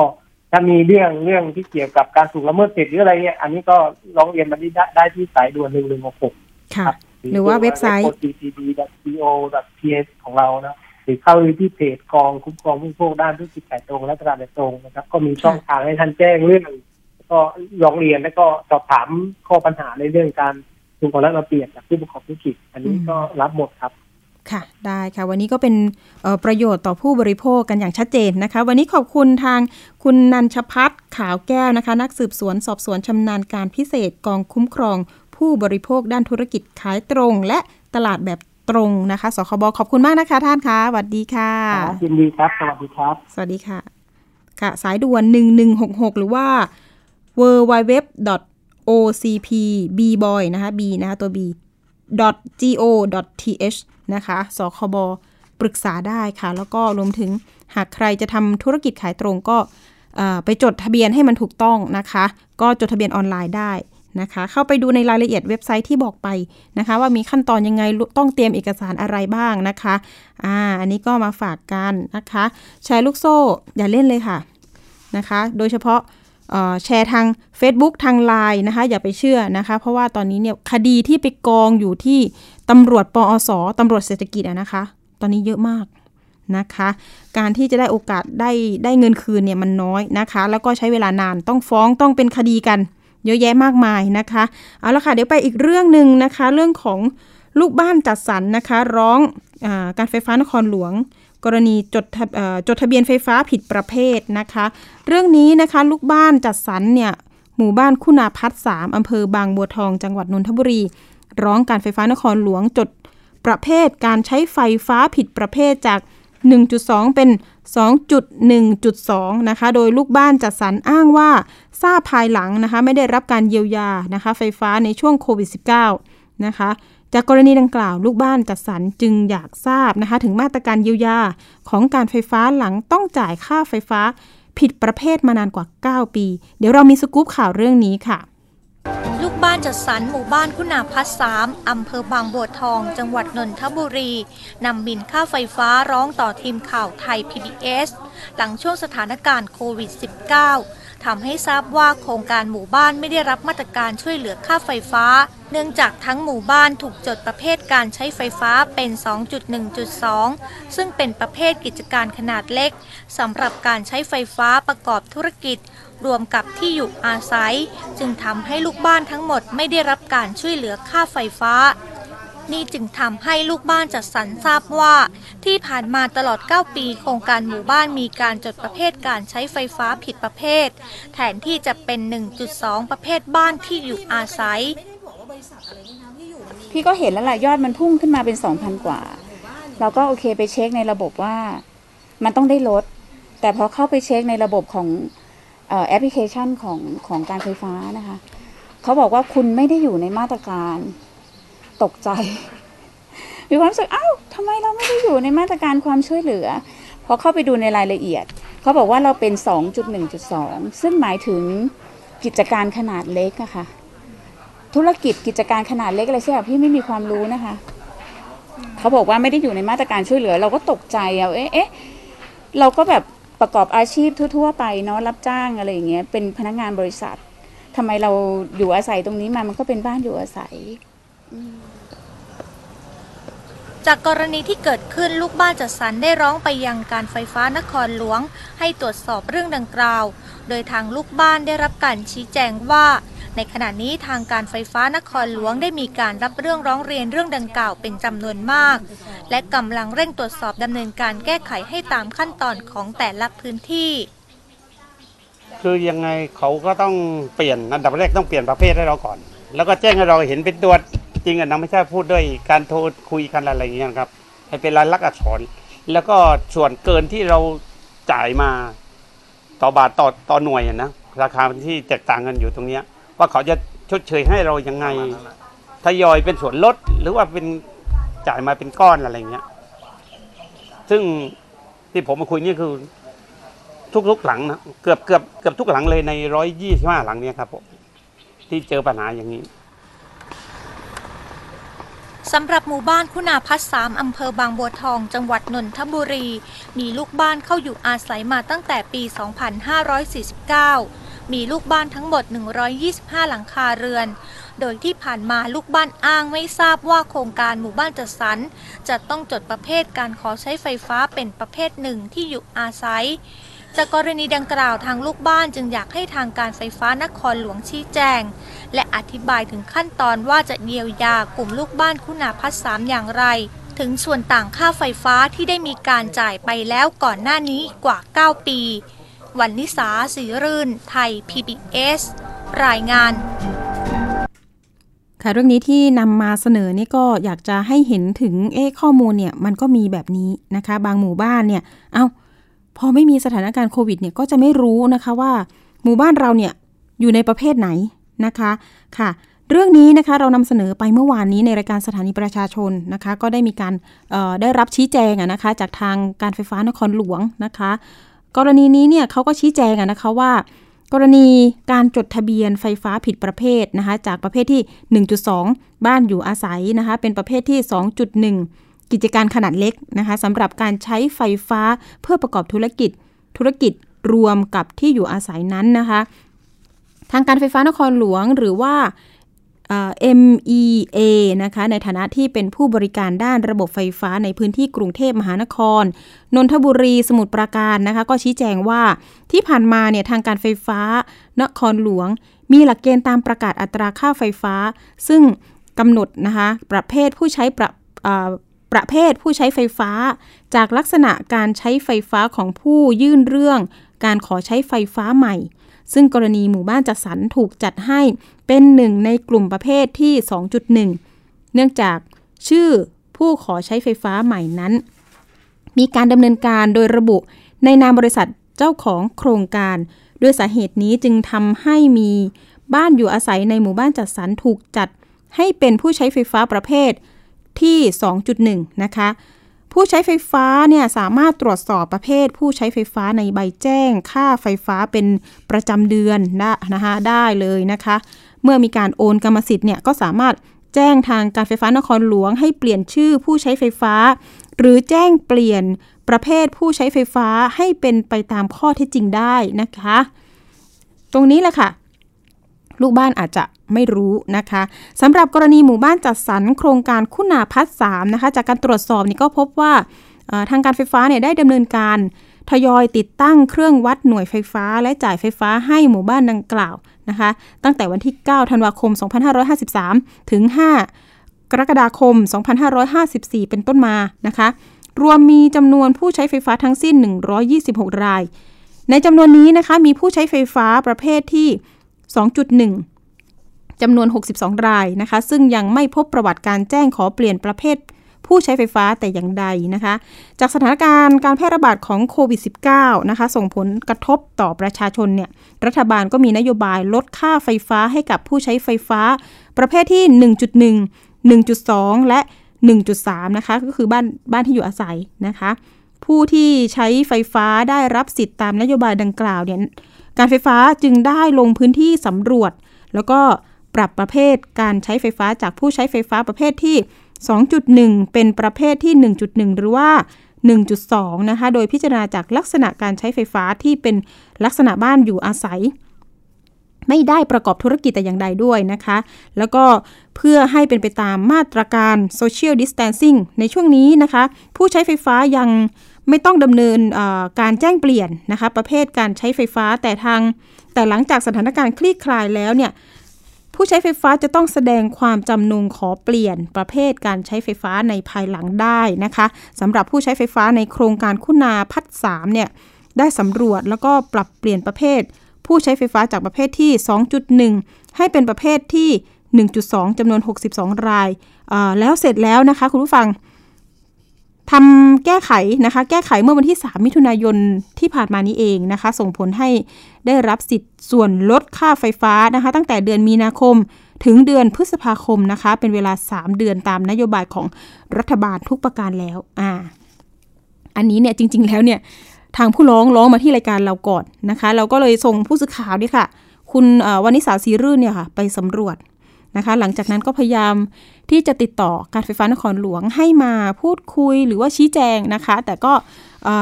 ถ้ามีเรื่องเรื่องที่เกี่ยวกับการถูกละเมิดสิทธิหรืออะไรเนี่ยอันนี้ก็ร้องเรียนมาได้ได้ที่สายด่วนหนึ่งหนึ่งหกหกค่ะ หรือว่าเว็บไซต์ tpd.co.th ของเรานะหรือเข้าที่เพจกองคุ้มครองผู้บริโภคด้านธุรกิจขายตรงและตลาดขายตรงนะครับ ก็มีช่องทางให้ท่านแจ้งเรื่องก็ร้องเรียนแล้วก็สอบถามข้อปัญหาในเรื่องการถูกของและระเบียบจากผู้ประกอบธุรกิจ อันนี้ก็รับหมดครับ ค่ะ ได้ค่ะ วันนี้ก็เป็นประโยชน์ต่อผู้บริโภคกันอย่างชัดเจนนะคะ วันนี้ขอบคุณทางคุณนันชพัฒน์ขาวแก้วนะคะ นักสืบสวนสอบสวนชำนาญการพิเศษกองคุ้มครอง ผู้บริโภคด้านธุรกิจขายตรง และตลาดแบบตรงนะคะ สคบขอบคุณมากนะคะท่านคะสวัสดีค่ะยินดีครับ สวัสดีครับ สวัสดีค่ะ ค่ะ สายด่วน 1166 หรือว่า w w w ocpbboy นะคะ b นะคะตัว b go.th นะคะ สคบ ปรึกษาได้ค่ะ แล้วก็รวมถึงหากใครจะทำธุรกิจขายตรงก็ไปจดทะเบียนให้มันถูกต้องนะคะ ก็จดทะเบียนออนไลน์ได้นะคะ เข้าไปดูในรายละเอียดเว็บไซต์ที่บอกไปนะคะ ว่ามีขั้นตอนยังไงต้องเตรียมเอกสารอะไรบ้างนะคะอ่าอันนี้ก็มาฝากกันนะคะ แชร์ลูกโซ่อย่าเล่นเลยค่ะนะคะ โดยเฉพาะ แชร์ทาง Facebook ทางไลน์นะคะ อย่าไปเชื่อนะคะ เพราะว่าตอนนี้เนี่ยคดีที่ไปกองอยู่ที่ตำรวจปอสตำรวจเศรษฐกิจอะนะคะ ตอนนี้เยอะมากนะคะ การที่จะได้โอกาสได้ได้เงินคืนเนี่ยมันน้อยนะคะ แล้วก็ใช้เวลานานต้องฟ้องต้องเป็นคดีกันเยอะแยะมากมายนะคะเอาละค่ะเดี๋ยวไปอีกเรื่องหนึ่งนะคะ เรื่องของลูกบ้านจัดสรรนะคะ ร้องอการไฟฟ้านครหลวง กรณีจดจดทะเบียนไฟฟ้าผิดประเภทนะคะ เรื่องนี้นะคะลูกบ้านจัดสรรเนี่ยหมู่บ้านคุณาพัฒสามอำเภอบางบัวทองจังหวัดนนทบุรี ร้องการไฟฟ้านครหลวงจดประเภทการใช้ไฟฟ้าผิดประเภทจาก 1.2 เป็น 2.1.2 นะคะ โดยลูกบ้านจัดสรรอ้างว่าทราบภายหลังนะคะ ไม่ได้รับการเยียวยานะคะ ไฟฟ้าในช่วงโควิด -19 นะคะ จากกรณีดังกล่าวลูกบ้านจัดสรรจึงอยากทราบนะคะ ถึงมาตรการเยียวยาของการไฟฟ้าหลังต้องจ่ายค่าไฟฟ้า ผิดประเภทมานานกว่า 9 ปี เดี๋ยวเรามีสกู๊ปข่าวเรื่องนี้ค่ะ ลูกบ้านจัดสรรหมู่บ้านคุณาพัฒสามอำเภอบางบัวทอง จังหวัดนนทบุรีนำบินค่าไฟฟ้าร้องต่อทีมข่าวไทย PBS หลังช่วงสถานการณ์โควิด -19 ทำให้ทราบว่าโครงการหมู่บ้านไม่ได้รับมาตรการช่วยเหลือค่าไฟฟ้า เนื่องจากทั้งหมู่บ้านถูกจดประเภทการใช้ไฟฟ้าเป็น 2.1.2 ซึ่งเป็นประเภทกิจการขนาดเล็กสำหรับการใช้ไฟฟ้าประกอบธุรกิจ รวมกับที่อยู่อาศัย จึงทำให้ลูกบ้านทั้งหมดไม่ได้รับการช่วยเหลือค่าไฟฟ้า นี่จึงทำให้ลูกบ้านจัดสรรทราบว่า ที่ผ่านมาตลอด 9 ปีโครงการหมู่บ้านมีการจดประเภทการใช้ไฟฟ้าผิดประเภท แทนที่จะเป็น 1.2 ประเภทบ้านที่อยู่อาศัย พี่ก็เห็นแล้วล่ะยอดมันพุ่งขึ้นมาเป็น 2,000 กว่า เราก็โอเคไปเช็คในระบบว่า มันต้องได้ลด แต่พอเข้าไปเช็คในระบบของแอปพลิเคชันของของการไฟฟ้านะคะ เขาบอกว่าคุณไม่ได้อยู่ในมาตรการ ตกใจ มีความรู้สึกอ้าวทำไมเราไม่ได้อยู่ในมาตรการความช่วยเหลือพอเข้าไปดูในรายละเอียด เขาบอกว่าเราเป็น 2.1.2 ซึ่งหมายถึงกิจการขนาดเล็กอะค่ะธุรกิจกิจการขนาดเล็กอะไรใช่ไหมพี่ไม่มีความรู้นะคะ เขาบอกว่าไม่ได้อยู่ในมาตรการช่วยเหลือ เราก็ตกใจเอาเอ๊ะเอ๊ะเราก็แบบประกอบอาชีพทั่ว ๆ ไปเนาะรับจ้างอะไรอย่างเงี้ยเป็นพนักงานบริษัททำไมเราอยู่อาศัยตรงนี้มามันก็เป็นบ้านอยู่อาศัย จากกรณีที่เกิดขึ้นลูกบ้านจัดสรรได้ร้องไปยังการไฟฟ้านครหลวง ให้ตรวจสอบเรื่องดังกล่าว โดยทางลูกบ้านได้รับการชี้แจงว่า ในขณะนี้ทางการไฟฟ้านครหลวงได้มีการรับเรื่องร้องเรียนเรื่องดังกล่าวเป็นจำนวนมาก และกำลังเร่งตรวจสอบดำเนินการแก้ไขให้ตามขั้นตอนของแต่ละพื้นที่คือยังไงเขาก็ต้องเปลี่ยนอันดับแรกต้องเปลี่ยนประเภทให้เราก่อน แล้วก็แจ้งให้เราเห็นเป็นตัว จริงอะนะไม่ใช่พูดด้วยการโทรคุยกันอะไรอย่างเงี้ยครับให้เป็นลายลักษณ์อักษร แล้วก็ส่วนเกินที่เราจ่ายมาต่อบาทต่อต่อหน่วยอะนะราคาที่แตกต่างกันอยู่ตรงเนี้ย ว่าเขาจะชดเชยให้เรายังไงทยอยเป็นส่วนลดหรือว่าเป็นจ่ายมาเป็นก้อนอะไรเงี้ย ซึ่งที่ผมมาคุยนี่คือทุกๆหลังนะเกือบเกือบเกือบทุกหลังเลยในร้อยยี่สิบห้าหลังเนี้ยครับผมที่เจอปัญหาอย่างนี้ สำหรับหมู่บ้านคุณาพัฒน์สามอำเภอบางบัวทอง จังหวัดนนทบุรี มีลูกบ้านเข้าอยู่อาศัยมาตั้งแต่ปี 2549 มีลูกบ้านทั้งหมด 125 หลังคาเรือน โดยที่ผ่านมาลูกบ้านอ้างไม่ทราบว่าโครงการหมู่บ้านจัดสรรจะต้องจดประเภทการขอใช้ไฟฟ้าเป็นประเภทหนึ่งที่อยู่อาศัยจากกรณีดังกล่าวทางลูกบ้านจึงอยากให้ทางการไฟฟ้านครหลวงชี้แจง และอธิบายถึงขั้นตอนว่าจะเยียวยากลุ่มลูกบ้านคุณาพัฒน์สามอย่างไร ถึงส่วนต่างค่าไฟฟ้าที่ได้มีการจ่ายไปแล้วก่อนหน้านี้กว่า 9 ปี วันนิสาสีรื่น ไทย PBS รายงานค่ะเรื่องนี้ที่นำมาเสนอนี่ก็อยากจะให้เห็นถึงเอ๊ข้อมูลเนี่ยมันก็มีแบบนี้นะคะ บางหมู่บ้านเนี่ยเอา้าพอไม่มีสถานการณ์โควิดเนี่ยก็จะไม่รู้นะคะว่า หมู่บ้านเราเนี่ยอยู่ในประเภทไหน นะคะค่ะเรื่องนี้นะคะเรานำเสนอไปเมื่อวานนี้ในรายการสถานีประชาชนนะคะก็ได้มีการได้รับชี้แจงนะคะจากทางการไฟฟ้านครหลวงนะคะ กรณีนี้เนี่ยเขาก็ชี้แจงนะคะว่า กรณีการจดทะเบียนไฟฟ้าผิดประเภทนะคะจากประเภทที่ 1.2 บ้านอยู่อาศัยนะคะเป็นประเภทที่ 2.1 กิจการขนาดเล็กนะคะสำหรับการใช้ไฟฟ้าเพื่อประกอบธุรกิจธุรกิจรวมกับที่อยู่อาศัยนั้นนะคะ ทางการไฟฟ้านครหลวงหรือว่า MEA นะคะในฐานะที่เป็นผู้บริการด้านระบบไฟฟ้าในพื้นที่กรุงเทพมหานคร นนทบุรีสมุทรปราการนะคะก็ชี้แจงว่าที่ผ่านมาเนี่ยทางการไฟฟ้านครหลวง มีหลักเกณฑ์ตามประกาศอัตราค่าไฟฟ้า ซึ่งกำหนดนะคะประเภทผู้ใช้ประประเภทผู้ใช้ไฟฟ้า จากลักษณะการใช้ไฟฟ้าของผู้ยื่นเรื่อง การขอใช้ไฟฟ้าใหม่ ซึ่งกรณีหมู่บ้านจัดสรรถูกจัดให้เป็นหนึ่งในกลุ่มประเภทที่ 2.1 เนื่องจากชื่อผู้ขอใช้ไฟฟ้าใหม่นั้น มีการดำเนินการโดยระบุในนามบริษัทเจ้าของโครงการ ด้วยสาเหตุนี้จึงทำให้มีบ้านอยู่อาศัยในหมู่บ้านจัดสรรถูกจัดให้เป็นผู้ใช้ไฟฟ้าประเภทที่ 2.1 นะคะ ผู้ใช้ไฟฟ้าเนี่ยสามารถตรวจสอบประเภท ผู้ใช้ไฟฟ้าในใบแจ้ง ค่าไฟฟ้าเป็นประจำเดือนได้นะคะได้เลยนะคะ เมื่อมีการโอนกรรมสิทธิ์เนี่ยก็สามารถแจ้งทางการไฟฟ้านครหลวง ให้เปลี่ยนชื่อผู้ใช้ไฟฟ้า หรือแจ้งเปลี่ยนประเภทผู้ใช้ไฟฟ้าให้เป็นไปตามข้อเท็จจริงได้นะคะ ตรงนี้แหละค่ะ ลูกบ้านอาจจะ ไม่รู้นะคะสำหรับกรณีหมู่บ้านจัดสรรโครงการคุณาพัฒน์สามนะคะจากการตรวจสอบนี่ก็พบว่าทางการไฟฟ้าเนี่ยได้ดำเนินการทยอยติดตั้งเครื่องวัดหน่วยไฟฟ้าและจ่ายไฟฟ้าให้หมู่บ้านดังกล่าวนะคะ ตั้งแต่วันที่ 9 ธันวาคม 2553 ถึง 5 กรกฎาคม 2554 เป็นต้นมานะคะ รวมมีจำนวนผู้ใช้ไฟฟ้าทั้งสิ้น 126 ราย ในจำนวนนี้นะคะ มีผู้ใช้ไฟฟ้าประเภทที่ 2.1 จำนวน 62 รายนะคะ ซึ่งยังไม่พบประวัติการแจ้งขอเปลี่ยนประเภทผู้ใช้ไฟฟ้าแต่อย่างใดนะคะ จากสถานการณ์การแพร่ระบาดของโควิด -19 นะคะ ส่งผลกระทบต่อประชาชนเนี่ย รัฐบาลก็มีนโยบายลดค่าไฟฟ้าให้กับผู้ใช้ไฟฟ้า ประเภทที่ 1.1 1.2 และ 1.3 นะคะ ก็คือบ้านบ้านที่อยู่อาศัยนะคะ ผู้ที่ใช้ไฟฟ้าได้รับสิทธิ์ตามนโยบายดังกล่าวเนี่ย การไฟฟ้าจึงได้ลงพื้นที่สำรวจ แล้วก็ ปรับประเภทการใช้ไฟฟ้าจากผู้ใช้ไฟฟ้าประเภทที่ 2.1 เป็นประเภทที่ 1.1 หรือว่า 1.2 นะคะ โดยพิจารณาจากลักษณะการใช้ไฟฟ้าที่เป็นลักษณะบ้านอยู่อาศัย ไม่ได้ประกอบธุรกิจแต่อย่างใดด้วยนะคะ แล้วก็เพื่อให้เป็นไปตามมาตรการ social distancing ในช่วงนี้นะคะ ผู้ใช้ไฟฟ้ายังไม่ต้องดำเนินการแจ้งเปลี่ยนนะคะ ประเภทการใช้ไฟฟ้าแต่ทาง แต่หลังจากสถานการณ์คลี่คลายแล้วเนี่ย ผู้ใช้ไฟฟ้าจะต้องแสดงความจำนงขอเปลี่ยนประเภทการใช้ไฟฟ้าในภายหลังได้นะคะสำหรับผู้ใช้ไฟฟ้าในโครงการคุณาพัฒสามเนี่ยได้สำรวจแล้วก็ปรับเปลี่ยนประเภท ผู้ใช้ไฟฟ้าจากประเภทที่ 2.1 ให้เป็นประเภทที่ 1.2จำนวน 62 ราย แล้วเสร็จแล้วนะคะคุณผู้ฟัง ทำแก้ไขนะคะ แก้ไขเมื่อวันที่ 3 มิถุนายนที่ผ่านมานี้เองนะคะ ส่งผลให้ได้รับสิทธิ์ส่วนลดค่าไฟฟ้านะคะ ตั้งแต่เดือนมีนาคมถึงเดือนพฤษภาคมนะคะ เป็นเวลา 3 เดือนตามนโยบายของรัฐบาลทุกประการแล้วอ่าอันนี้เนี่ยจริง ๆ แล้วเนี่ยทางผู้ร้องร้องมาที่รายการเราก่อนนะคะ เราก็เลยส่งผู้สื่อข่าวนี่ค่ะ คุณวานิสาสีรื่นเนี่ยค่ะ ไปสำรวจ นะคะ หลังจากนั้นก็พยายามที่จะติดต่อการไฟฟ้านครหลวงให้มาพูดคุยหรือว่าชี้แจงนะคะ แต่ก็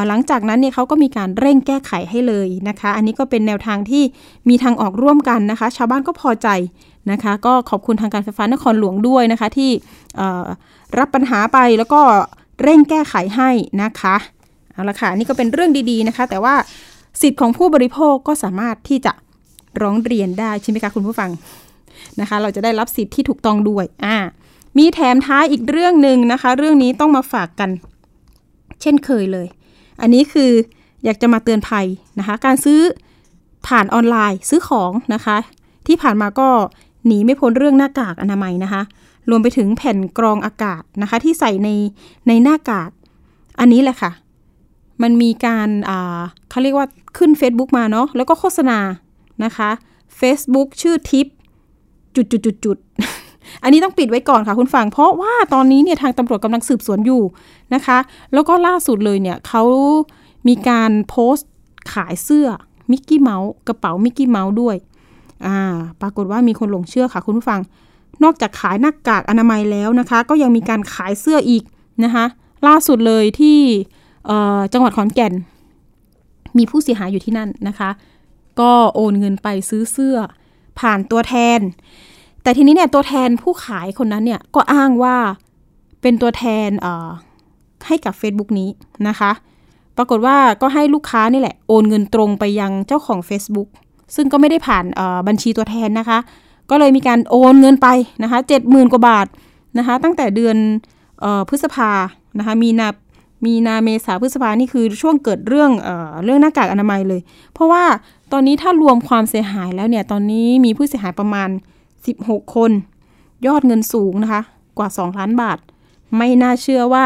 หลังจากนั้นเนี่ยเขาก็มีการเร่งแก้ไขให้เลยนะคะ อันนี้ก็เป็นแนวทางที่มีทางออกร่วมกันนะคะ ชาวบ้านก็พอใจนะคะ ก็ขอบคุณทางการไฟฟ้านครหลวงด้วยนะคะ ที่รับปัญหาไปแล้วก็เร่งแก้ไขให้นะคะเอาละค่ะนี่ก็เป็นเรื่องดีๆนะคะ แต่ว่าสิทธิ์ของผู้บริโภคก็สามารถที่จะร้องเรียนได้ใช่ไหมคะคุณผู้ฟัง นะคะ เราจะได้รับสิทธิ์ที่ถูกต้องด้วยอ่ามีแถมท้ายอีกเรื่องหนึ่งนะคะ เรื่องนี้ต้องมาฝากกัน เช่นเคยเลย อันนี้คืออยากจะมาเตือนภัยนะคะ การซื้อผ่านออนไลน์ซื้อของนะคะ ที่ผ่านมาก็หนีไม่พ้นเรื่องหน้ากากอนามัยนะคะ รวมไปถึงแผ่นกรองอากาศนะคะ ที่ใส่ในในหน้ากาก อันนี้แหละค่ะ มันมีการเขาเรียกว่าขึ้น Facebook มาเนาะแล้วก็โฆษณานะคะ Facebook ชื่อทิป จุดจุดจุดจุดอันนี้ต้องปิดไว้ก่อนค่ะคุณฟัง เพราะว่าตอนนี้เนี่ยทางตำรวจกำลังสืบสวนอยู่นะคะ แล้วก็ล่าสุดเลยเนี่ยเขามีการโพสต์ขายเสื้อมิกกี้เมาส์กระเป๋ามิกกี้เมาส์ด้วยอ่าปรากฏว่ามีคนหลงเชื่อค่ะคุณผู้ฟัง นอกจากขายหน้ากากอนามัยแล้วนะคะ ก็ยังมีการขายเสื้ออีกนะคะล่าสุดเลยที่จังหวัดขอนแก่น มีผู้เสียหายอยู่ที่นั่นนะคะ ก็โอนเงินไปซื้อเสื้อ ผ่านตัวแทน แต่ทีนี้เนี่ยตัวแทนผู้ขายคนนั้นเนี่ยก็อ้างว่าเป็นตัวแทนให้กับ Facebook นี้นะคะ ปรากฏว่าก็ให้ลูกค้านี่แหละโอนเงินตรงไปยังเจ้าของ Facebook ซึ่งก็ไม่ได้ผ่านบัญชีตัวแทนนะคะ ก็เลยมีการโอนเงินไปนะคะเจ็ดหมื่นกว่าบาทนะคะ ตั้งแต่เดือนออพฤษภานะคะ มีนา มีนาเมษาพฤษภานี่คือช่วงเกิดเรื่องเออเรื่องหน้ากากอนามัยเลย เพราะว่าตอนนี้ถ้ารวมความเสียหายแล้วเนี่ย ตอนนี้มีผู้เสียหายประมาณ 16 คน ยอดเงินสูงนะคะ กว่า 2 ล้านบาท ไม่น่าเชื่อว่า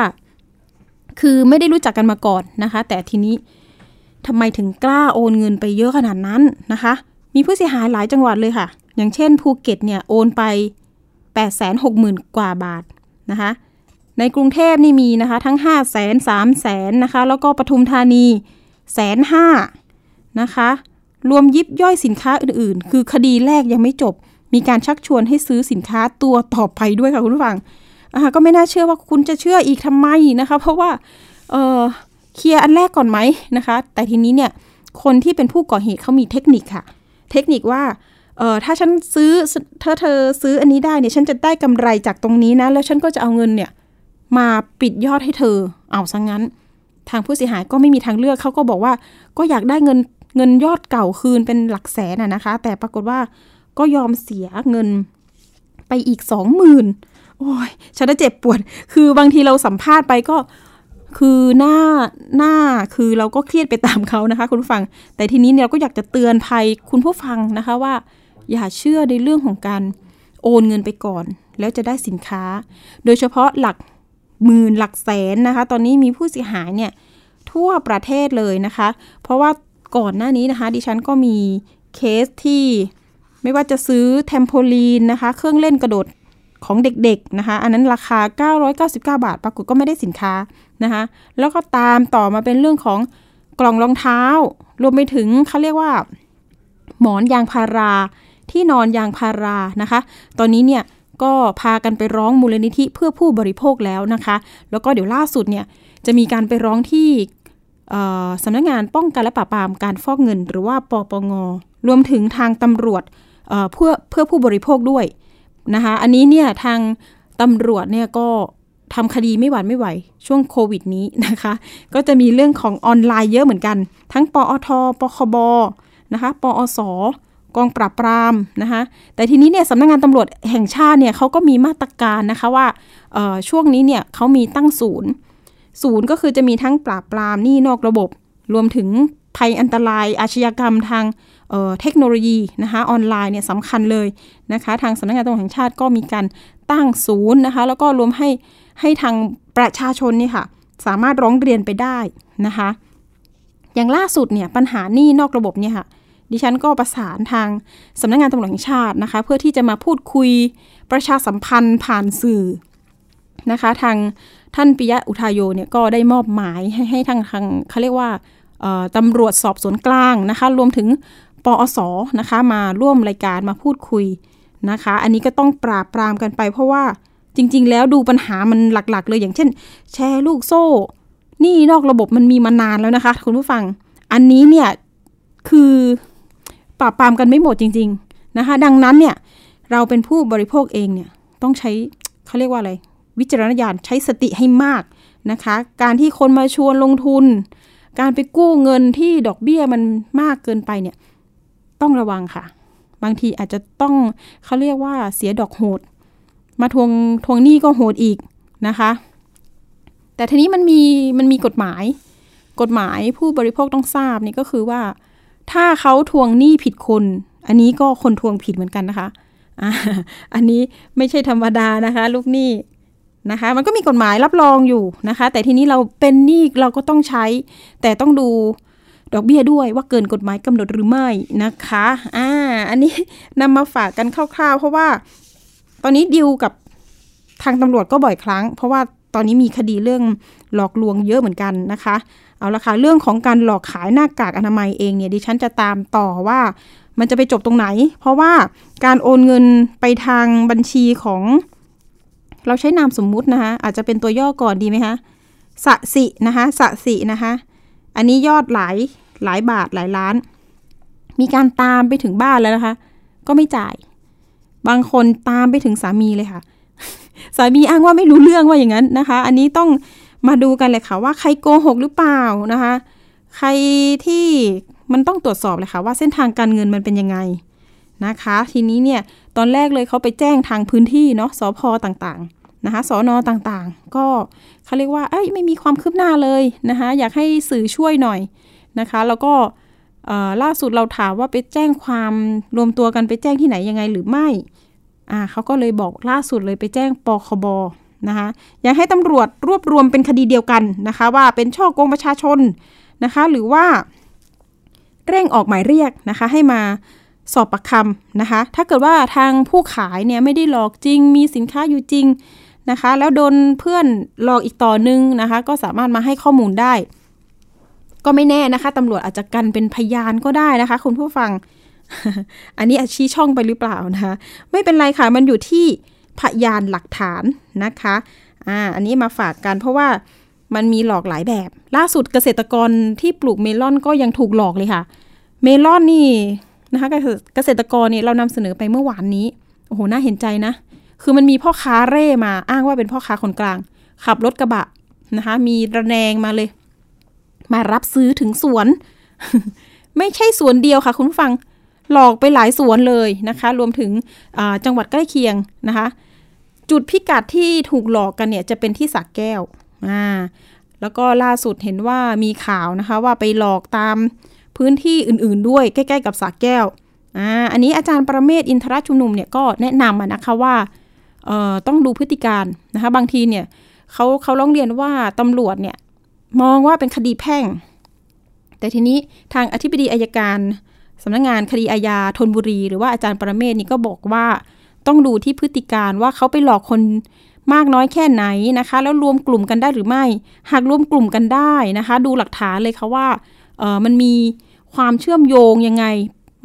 คือไม่ได้รู้จักกันมาก่อนนะคะ แต่ทีนี้ทำไมถึงกล้าโอนเงินไปเยอะขนาดนั้นนะคะ มีผู้เสียหายหลายจังหวัดเลยค่ะ อย่างเช่นภูเก็ตเนี่ยโอนไป 860,000 กว่าบาทนะคะ ในกรุงเทพนี่มีนะคะ ทั้ง 5 0 0 0 0 0 3 0 0 0 0นะคะ แล้วก็ปทุมธานีแสนห้านะคะ รวมยิบย่อยสินค้าอื่นๆ คือคดีแรกยังไม่จบ มีการชักชวนให้ซื้อสินค้าตัวต่อไปด้วยค่ะคุณผู้ฟังก็ไม่น่าเชื่อว่าคุณจะเชื่ออีกทำไมนะคะ เพราะว่าเออเคลียร์อันแรกก่อนไหมนะคะ แต่ทีนี้เนี่ยคนที่เป็นผู้ก่อเหตุเขามีเทคนิคค่ะ เทคนิคว่าเออถ้าฉันซื้อถ้าเธอซื้ออันนี้ได้เนี่ยฉันจะได้กำไรจากตรงนี้นะ แล้วฉันก็จะเอาเงินเนี่ย มาปิดยอดให้เธอ เอาซะงงั้น ทางผู้เสียหายก็ไม่มีทางเลือกเขาก็บอกว่า ก็อยากได้เงินเงินยอดเก่าคืนเป็นหลักแสนนะคะ แต่ปรากฏว่าก็ยอมเสียเงินไปอีกสองหมื่นโอ้ยฉันจะเจ็บปวด คือบางทีเราสัมภาษณ์ไปก็คือหน้าหน้าคือเราก็เครียดไปตามเขานะคะ คุณผู้ฟัง แต่ทีนี้เนี่ยเราก็อยากจะเตือนภัยคุณผู้ฟังนะคะว่า อย่าเชื่อในเรื่องของการโอนเงินไปก่อน แล้วจะได้สินค้า โดยเฉพาะหลัก หมื่นหลักแสนนะคะ ตอนนี้มีผู้เสียหายเนี่ยทั่วประเทศเลยนะคะ เพราะว่าก่อนหน้านี้นะคะ ดิฉันก็มีเคสที่ไม่ว่าจะซื้อเทมโพลีนนะคะ เครื่องเล่นกระโดดของเด็กๆนะคะ อันนั้นราคา 999 บาท ปรากฏก็ไม่ได้สินค้านะคะ แล้วก็ตามต่อมาเป็นเรื่องของกล่องรองเท้า รวมไปถึงเขาเรียกว่า หมอนยางพาราที่นอนยางพารานะคะ ตอนนี้เนี่ย ก็พากันไปร้องมูลนิธิเพื่อผู้บริโภคแล้วนะคะ แล้วก็เดี๋ยวล่าสุดเนี่ยจะมีการไปร้องที่สำนักงงานป้องกันและปราบปรามการฟอกเงิน หรือว่าปปงรวมถึงทางตำรวจเพื่อเพื่อผู้บริโภคด้วยนะคะอันนี้เนี่ยทางตำรวจเนี่ยก็ทำคดีไม่หวานไม่ไหว ช่วงโควิดนี้นะคะ ก็จะมีเรื่องของออนไลน์เยอะเหมือนกัน ทั้งปอทปคบนะคะปอส กองปราบปรามนะคะแต่ทีนี้เนี่ยสำนักงงานตำรวจแห่งชาติเนี่ยเขาก็มีมาตรการนะคะว่าช่วงนี้เนี่ยเขามีตั้งศูนย์ ศูนย์ก็คือจะมีทั้งปราบปรามหนี้นอกระบบ รวมถึงภัยอันตรายอาชญากรรมทางเเทคโนโลยีนะคะออนไลน์เนี่ยสำคัญเลยนะคะทางสำนักงานตำรวจแห่งชาติก็มีการตั้งศูนย์นะคะแล้วก็รวมให้ให้ทางประชาชนนี่ค่ะสามารถร้องเรียนไปได้นะคะอย่างล่าสุดเนี่ยปัญหาหนี้นอกระบบเนี่ยค่ะ ดิฉันก็ประสานทางสำนักงงานตำรวจแห่งชาตินะคะ เพื่อที่จะมาพูดคุยประชาสัมพันธ์ผ่านสื่อนะคะ ทางท่านปิยะอุทายโยเนี่ยก็ได้มอบหมายให้ให้ทางทางเขาเรียกว่าตำรวจสอบสวนกลางนะคะ รวมถึงปอสนะคะ มาร่วมรายการมาพูดคุยนะคะ อันนี้ก็ต้องปราบปรามกันไป เพราะว่าจริง ๆ แล้วดูปัญหามันหลักๆ เลยอย่างเช่น แชร์ลูกโซ่ นี่นอกระบบมันมีมานานแล้วนะคะ คุณผู้ฟัง อันนี้เนี่ยคือ ปราบปรามกันไม่หมดจริง ๆนะคะ ดังนั้นเนี่ยเราเป็นผู้บริโภคเองเนี่ยต้องใช้เขาเรียกว่าอะไร วิจารณญาณใช้สติให้มากนะคะ การที่คนมาชวนลงทุน การไปกู้เงินที่ดอกเบี้ยมันมากเกินไปเนี่ยต้องระวังค่ะ บางทีอาจจะต้องเขาเรียกว่าเสียดอกโหด มาทวงทวงหนี้ก็โหดอีกนะคะ แต่ทีนี้มันมีมันมีกฎหมาย กฎหมายผู้บริโภคต้องทราบนี่ก็คือว่า ถ้าเขาทวงหนี้ผิดคน อันนี้ก็คนทวงผิดเหมือนกันนะคะอันนี้ไม่ใช่ธรรมดานะคะ ลูกหนี้นะคะ มันก็มีกฎหมายรับรองอยู่นะคะ แต่ทีนี้เราเป็นหนี้เราก็ต้องใช้ แต่ต้องดูดอกเบี้ยด้วยว่าเกินกฎหมายกำหนดหรือไม่นะคะอ่าอันนี้นำมาฝากกันคร่าวๆ เพราะว่า ตอนนี้ดิวกับทางตำรวจก็บ่อยครั้ง เพราะว่าตอนนี้มีคดีเรื่องหลอกลวงเยอะเหมือนกันนะคะ เอาละค่ะ เรื่องของการหลอกขายหน้ากากอนามัยเองเนี่ยดิฉันจะตามต่อว่ามันจะไปจบตรงไหน เพราะว่าการโอนเงินไปทางบัญชีของ เราใช้นามสมมุตินะคะอาจจะเป็นตัวย่อก่อนดีไหมคะสะสินะคะสะสินะคะอันนี้ยอดหลายหลายบาทหลายล้าน มีการตามไปถึงบ้านแล้วนะคะ ก็ไม่จ่าย บางคนตามไปถึงสามีเลยค่ะ สามีอ้างว่าไม่รู้เรื่องว่าอย่างนั้นนะคะ อันนี้ต้อง มาดูกันเลยค่ะว่าใครโกหกหรือเปล่านะคะ ใครที่มันต้องตรวจสอบเลยค่ะว่าเส้นทางการเงินมันเป็นยังไงนะคะ ทีนี้เนี่ยตอนแรกเลยเขาไปแจ้งทางพื้นที่เนาะสพต่างๆนะคะสอนอต่างๆ ก็เขาเรียกว่าเอ้ยไม่มีความคืบหน้าเลยนะคะ อยากให้สื่อช่วยหน่อยนะคะ แล้วก็ล่าสุดเราถามว่าไปแจ้งความรวมตัวกันไปแจ้งที่ไหนยังไงหรือไม่อ่าเขาก็เลยบอกล่าสุดเลยไปแจ้งปคบ นะคะอยากให้ตำรวจรวบรวมเป็นคดีเดียวกันนะคะว่าเป็นช่อโกงประชาชนนะคะหรือว่าเร่งออกหมายเรียกนะคะให้มาสอบปากคำนะคะ ถ้าเกิดว่าทางผู้ขายเนี่ยไม่ได้หลอกจริง มีสินค้าอยู่จริงนะคะ แล้วโดนเพื่อนหลอกอีกต่อนึงนะคะ ก็สามารถมาให้ข้อมูลได้ ก็ไม่แน่นะคะตำรวจอาจจะกันเป็นพยานก็ได้นะคะ คุณผู้ฟัง อันนี้อาชีช่องไปหรือเปล่านะคะ ไม่เป็นไรค่ะ มันอยู่ที่ พยานหลักฐานนะคะอ่าอันนี้มาฝากกันเพราะว่ามันมีหลอกหลายแบบ ล่าสุดเกษตรกรที่ปลูกเมลอนก็ยังถูกหลอกเลยค่ะ เมลอนนี่นะคะเกษตรกรนี่เรานำเสนอไปเมื่อวานนี้โอ้โหน่าเห็นใจนะ คือมันมีพ่อค้าเร่มาอ้างว่าเป็นพ่อค้าคนกลาง ขับรถกระบะนะคะมีระแนงมาเลย มารับซื้อถึงสวน ไม่ใช่สวนเดียวค่ะ คุณฟัง หลอกไปหลายสวนเลยนะคะ รวมถึงจังหวัดใกล้เคียงนะคะ จุดพิกัดที่ถูกหลอกกันเนี่ยจะเป็นที่สักแก้วอ่าแล้วก็ล่าสุดเห็นว่ามีข่าวนะคะว่าไปหลอกตามพื้นที่อื่นๆด้วยใกล้ ๆ กับสากแก้วอ่าอันนี้อาจารย์ประเมศอินทรชุมนุมเนี่ยก็แนะนำนะคะว่าเอ่อต้องดูพฤติการนะคะบางทีเนี่ยเขาเขาร้องเรียนว่าตำรวจเนี่ยมองว่าเป็นคดีแพ่ง แต่ทีนี้ทางอธิบดีอายการ สำนักงงานคดีอาญาธนบุรี หรือว่าอาจารย์ประเมศนี่ก็บอกว่า ต้องดูที่พฤติการว่าเขาไปหลอกคนมากน้อยแค่ไหนนะคะ แล้วรวมกลุ่มกันได้หรือไม่ หากรวมกลุ่มกันได้นะคะ ดูหลักฐานเลยค่ะว่าเออมันมีความเชื่อมโยงยังไง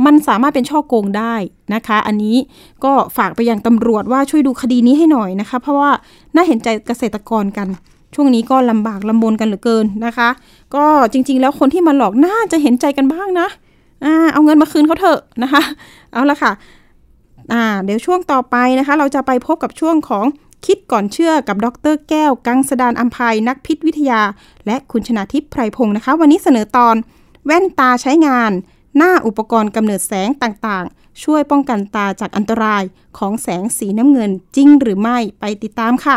มันสามารถเป็นช่อโกงได้นะคะ อันนี้ก็ฝากไปยังตำรวจว่าช่วยดูคดีนี้ให้หน่อยนะคะ เพราะว่าน่าเห็นใจเกษตรกรกัน ช่วงนี้ก็ลำบากลำบนกันเหลือเกินนะคะ ก็จริง ๆ แล้วคนที่มาหลอกน่าจะเห็นใจกันบ้างนะ อ่าเอาเงินมาคืนเขาเถอะนะคะ เอาละค่ะอ่าเดี๋ยวช่วงต่อไปนะคะ เราจะไปพบกับช่วงของคิดก่อนเชื่อกับดรแก้ว กังสดานอัมภัยนักพิษวิทยา และคุณชนาทิพย์ไพรพงศ์นะคะ วันนี้เสนอตอนแว่นตาใช้งาน หน้าอุปกรณ์กำเนิดแสงต่างๆ ช่วยป้องกันตาจากอันตรายของแสงสีน้ำเงินจริงหรือไม่ไปติดตามค่ะ